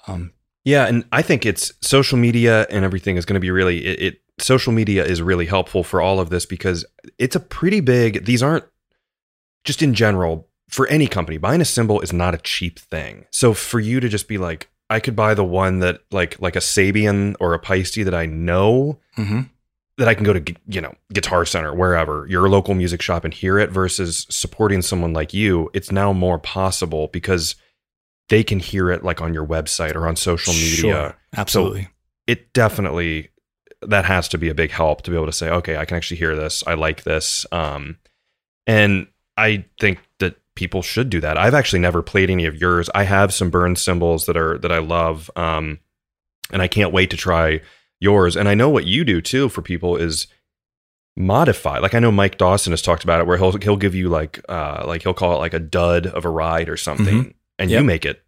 S2: um,
S1: Yeah, and I think it's social media and everything is going to be really it, it. Social media is really helpful for all of this because it's a pretty big. These aren't just in general for any company. Buying a cymbal is not a cheap thing. So for you to just be like, I could buy the one that like like a Sabian or a Paiste that I know
S2: mhm.
S1: that I can go to you know Guitar Center wherever your local music shop and hear it versus supporting someone like you. It's now more possible because they can hear it like on your website or on social media
S2: Sure, absolutely.
S1: it definitely that has to be a big help to be able to say okay i can actually hear this i like this um and i think that people should do that i've actually never played any of yours i have some Byrne cymbals that are that i love um and i can't wait to try yours and i know what you do too for people is modify like i know mike dawson has talked about it where he'll he'll give you like uh like he'll call it like a dud of a ride or something and
S2: Yep.
S1: you make it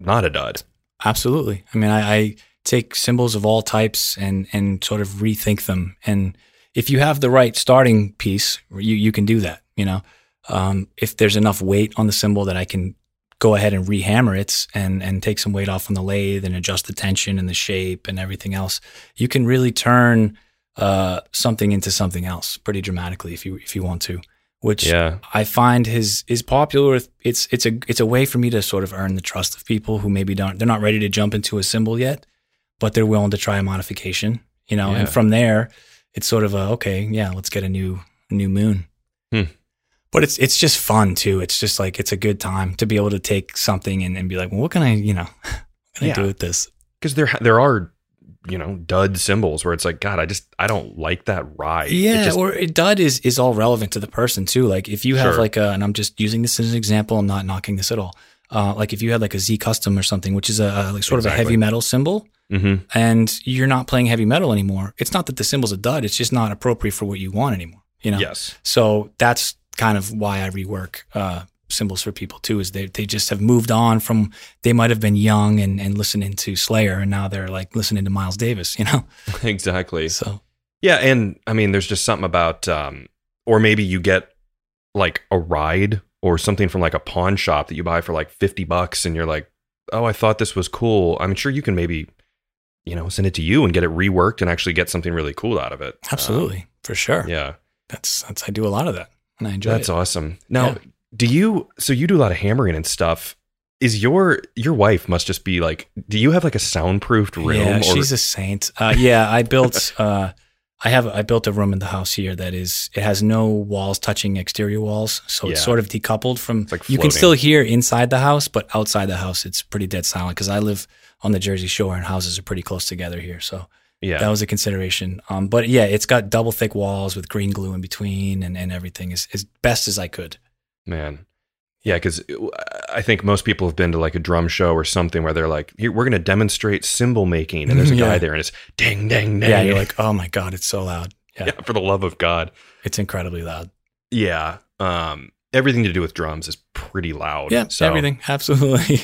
S1: not a dud
S2: Absolutely. I mean, I, I take cymbals of all types and and sort of rethink them. And if you have the right starting piece, you you can do that. You know, um, if there's enough weight on the cymbal that I can go ahead and rehammer it and and take some weight off on the lathe and adjust the tension and the shape and everything else, you can really turn uh, something into something else pretty dramatically if you if you want to. Which
S1: yeah
S2: I find his is popular. It's it's a it's a way for me to sort of earn the trust of people who maybe don't they're not ready to jump into a cymbal yet, but they're willing to try a modification. You know,
S1: Yeah.
S2: and from there, it's sort of a okay, yeah, let's get a new new moon. But it's it's just fun too. It's just like it's a good time to be able to take something and, and be like, well, what can I you know, what can I do with this?
S1: because there there are you know dud cymbals where it's like god i just i don't like that ride It
S2: Yeah,
S1: just-
S2: or it, dud is is all relevant to the person too. Like if you have
S1: Sure.
S2: like a, and I'm just using this as an example. I'm not knocking this at all. Uh, like if you had like a Z custom or something, which is a, a like sort of a heavy metal cymbal,
S1: Mhm.
S2: and you're not playing heavy metal anymore. It's not that the cymbal's a dud. It's just not appropriate for what you want anymore. You know.
S1: yes
S2: So that's kind of why I rework uh, cymbals for people too. Is they they just have moved on from they might have been young and and listening to Slayer, and now they're like listening to Miles Davis. You know.
S1: exactly
S2: So
S1: yeah and i mean there's just something about um or maybe you get like a ride or something from like a pawn shop that you buy for like 50 bucks and you're like oh i thought this was cool i'm sure you can maybe you know send it to you and get it reworked and actually get something really cool out of it Um,
S2: absolutely, for sure.
S1: yeah
S2: That's that's I do a lot of that, and I enjoy
S1: That's
S2: it.
S1: awesome. Now,
S2: Yeah.
S1: do you so you do a lot of hammering and stuff? Is your your wife must just be like do you have like a soundproofed room
S2: Yeah,
S1: or
S2: she's a saint. Uh, yeah, I built. Uh, I have. I built a room in the house here that is. It has no walls touching exterior walls, so it's sort of decoupled from.
S1: Like
S2: you can still hear inside the house, but outside the house, it's pretty dead silent because I live on the Jersey Shore and houses are pretty close together here. So
S1: yeah.
S2: that was a consideration. Um, but yeah, it's got double thick walls with green glue in between and, and everything as, as best as I could.
S1: Man. Yeah, because I think most people have been to like a drum show or something where they're like, we're going to demonstrate cymbal making. And there's a guy there and it's ding, ding, ding.
S2: Yeah, you're like, oh my god, it's so loud. Yeah,
S1: yeah, for the love of God.
S2: it's incredibly loud.
S1: Yeah. Um, everything to do with drums is pretty loud.
S2: Yeah,
S1: So,
S2: everything. Absolutely.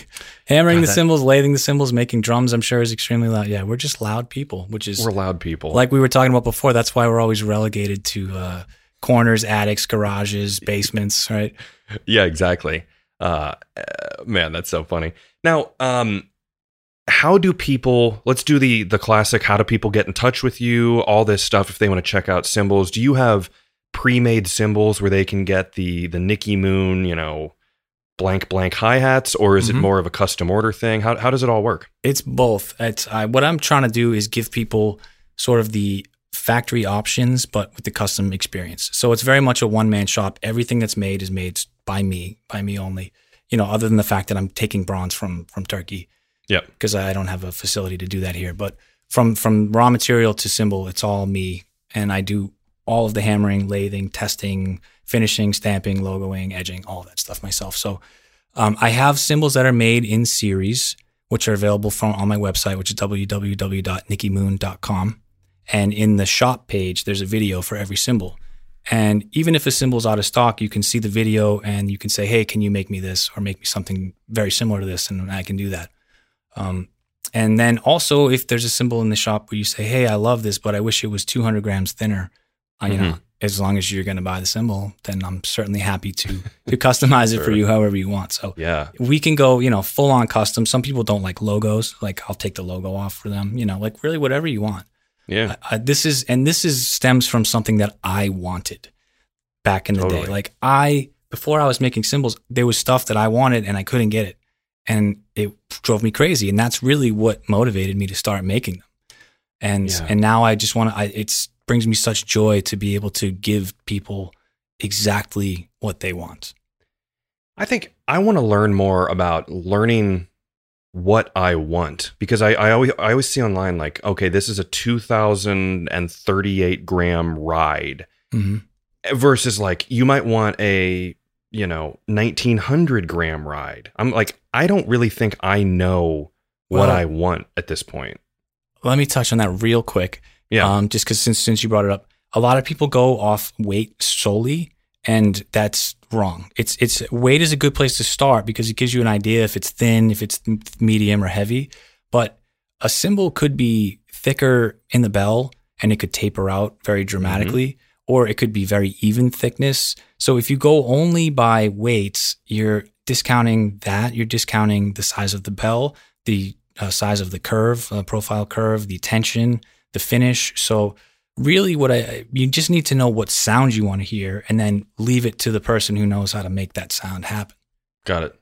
S2: Hammering
S1: God,
S2: the
S1: that-
S2: cymbals, lathing the cymbals, making drums, I'm sure is extremely loud. Yeah, we're just loud people, which is
S1: We're loud people.
S2: like we were talking about before. That's why we're always relegated to uh, corners, attics, garages, basements, right?
S1: yeah, exactly. Uh, uh, man, that's so funny. Now, um, how do people? Let's do the the classic. How do people get in touch with you? All this stuff if they want to check out cymbals. Do you have pre-made cymbals where they can get the the Nicky Moon, you know, blank blank hi-hats or is
S2: Mhm.
S1: it more of a custom order thing? How how does it all work?
S2: It's both. It's I, what I'm trying to do is give people sort of the factory options, but with the custom experience. So it's very much a one man shop. Everything that's made is made by me, by me only. You know, other than the fact that I'm taking bronze from from Turkey.
S1: Yep.
S2: Because I don't have a facility to do that here. But from from raw material to cymbal, it's all me, and I do all of the hammering, lathing, testing, finishing, stamping, logoing, edging, all that stuff myself. So um, I have cymbals that are made in series, which are available from on my website, which is www.nickymoon.com. And in the shop page, there's a video for every cymbal. And even if a cymbal's out of stock, you can see the video and you can say, "Hey, can you make me this or make me something very similar to this?" And I can do that. Um, and then also, if there's a cymbal in the shop where you say, "Hey, I love this, but I wish it was 200 grams thinner," uh, you know, as long as you're going to buy the cymbal, then I'm certainly happy to to customize it for you however you want. So
S1: Yeah.
S2: we can go, you know, full on custom. Some people don't like logos. Like I'll take the logo off for them. You know, like really whatever you want.
S1: Yeah.
S2: Uh, this is and this is stems from something that I wanted back in the day. Like I before I was making cymbals, there was stuff that I wanted and I couldn't get it, and it drove me crazy. And that's really what motivated me to start making them. And
S1: Yeah.
S2: and now I just want to. It's brings me such joy to be able to give people exactly what they want.
S1: I think I want to learn more about learning what I want because I, I always I always see online like okay this is a 2038 gram ride
S2: hmm
S1: versus like you might want a you know 1900 gram ride. I'm like I don't really think I know what
S2: Well-
S1: I want at this point.
S2: Let me touch on that real quick.
S1: Yeah.
S2: Um, just because since since you brought it up, a lot of people go off weight solely, and that's wrong. It's it's weight is a good place to start because it gives you an idea if it's thin, if it's medium or heavy. But a cymbal could be thicker in the bell and it could taper out very dramatically, or it could be very even thickness. So if you go only by weights, you're discounting that. You're discounting the size of the bell, the uh, size of the curve, uh, profile curve, the tension, the finish. So really what I you just need to know what sound you want to hear and then leave it to the person who knows how to make that sound happen,
S1: Got it.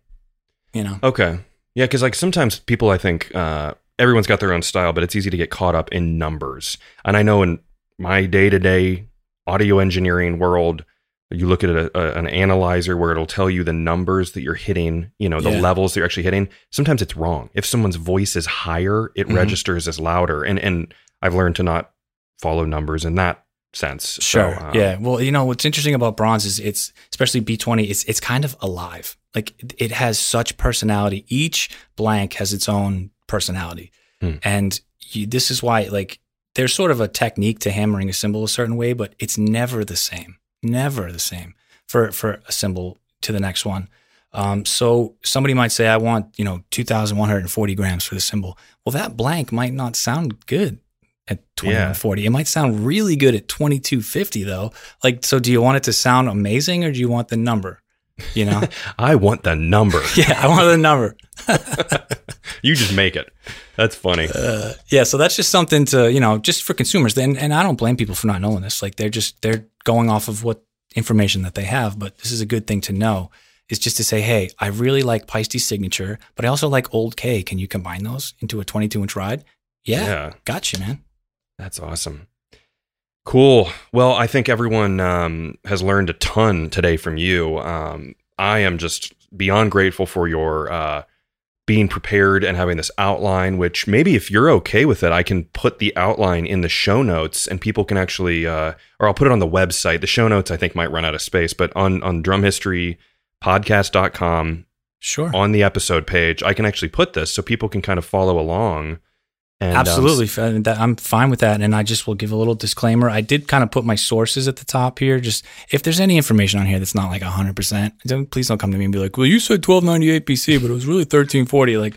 S2: you know.
S1: Okay. Yeah, because like sometimes people, I think uh, everyone's got their own style, but it's easy to get caught up in numbers. And I know in my day to day audio engineering world, you look at a, a, an analyzer where it'll tell you the numbers that you're hitting, you know, the
S2: Yeah.
S1: levels that you're actually hitting. Sometimes it's wrong. If someone's voice is higher, it
S2: Mhm.
S1: registers as louder. And and I've learned to not follow numbers in that sense. So,
S2: Sure.
S1: um,
S2: yeah. Well, you know what's interesting about bronze is it's especially B twenty. It's it's kind of alive. Like it- has such personality. Each blank has its own personality,
S1: Hmm.
S2: and you, this is why like there's sort of a technique to hammering a cymbal a certain way, but it's never the same. Never the same for for a cymbal to the next one. Um, so somebody might say, I want you know two thousand one hundred and forty grams for the cymbal. Well, that blank might not sound good at twenty one forty. It might sound really good at twenty two fifty though. Like, so do you want it to sound amazing or do you want the number? You know?
S1: I want the number.
S2: yeah, I want the number.
S1: you just make it. That's funny.
S2: Uh, yeah, so that's just something to you know, just for consumers. And and I don't blame people for not knowing this. Like they're just they're going off of what information that they have. But this is a good thing to know. Is just to say, hey, I really like Paiste's signature, but I also like Old K. Can you combine those into a 22 inch ride? Yeah,
S1: yeah.
S2: gotcha, man.
S1: That's awesome. Cool. Well, I think everyone um, has learned a ton today from you. Um, I am just beyond grateful for your uh, being prepared and having this outline, which maybe if you're okay with it, I can put the outline in the show notes and people can actually, uh, or I'll put it on the website. The show notes, I think, might run out of space, but on, on drumhistorypodcast.com,
S2: Sure.
S1: on the episode page, I can actually put this so people can kind of follow along. And, um,
S2: Absolutely, that- I'm fine with that. And I just will give a little disclaimer. I did kind of put my sources at the top here. Just if there's any information on here that's not like 100, percent please don't come to me and be like, "Well, you said 1298 BC, but it was really 1340." Like,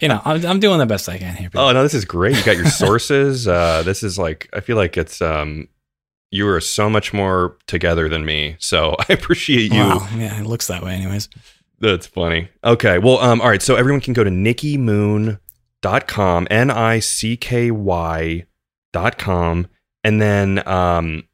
S2: you know, I'm, I'm doing the best I can here. people.
S1: Oh no, this is great. You got your sources. uh, this is like I feel like it's um, you are so much more together than me. So I appreciate you.
S2: Wow. Yeah, it looks that way, anyways.
S1: That's funny. Okay. Well, um, all right. So everyone can go to nickymoon.com, N I C K Y dot com. And then um,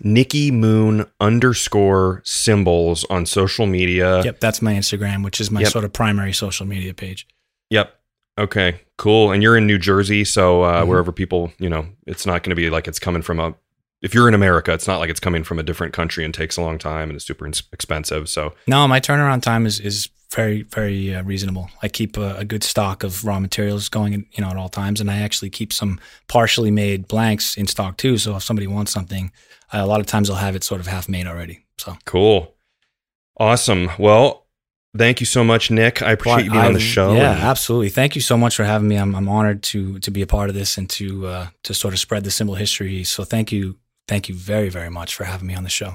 S1: Nicky Moon underscore cymbals on social media.
S2: Yep, that's my Instagram, which is my
S1: Yep.
S2: sort of primary social media page.
S1: Yep. Okay. Cool. And you're in New Jersey, so uh,
S2: Mhm.
S1: wherever people, you know, it's not going to be like it's coming from a. If you're in America, it's not like it's coming from a different country and takes a long time and it's super expensive. So
S2: No, my turnaround time is is very very uh, reasonable. I keep a, a good stock of raw materials going, you know, at all times, and I actually keep some partially made blanks in stock too. So if somebody wants something, uh, a lot of times I'll have it sort of half made already. So
S1: cool. Awesome. Well, thank you so much, Nick. I appreciate you being on the show.
S2: Yeah,
S1: and-
S2: absolutely. Thank you so much for having me. I'm, I'm honored to to be a part of this and to uh, to sort of spread the cymbal history. So thank you, thank you very very much for having me on the show.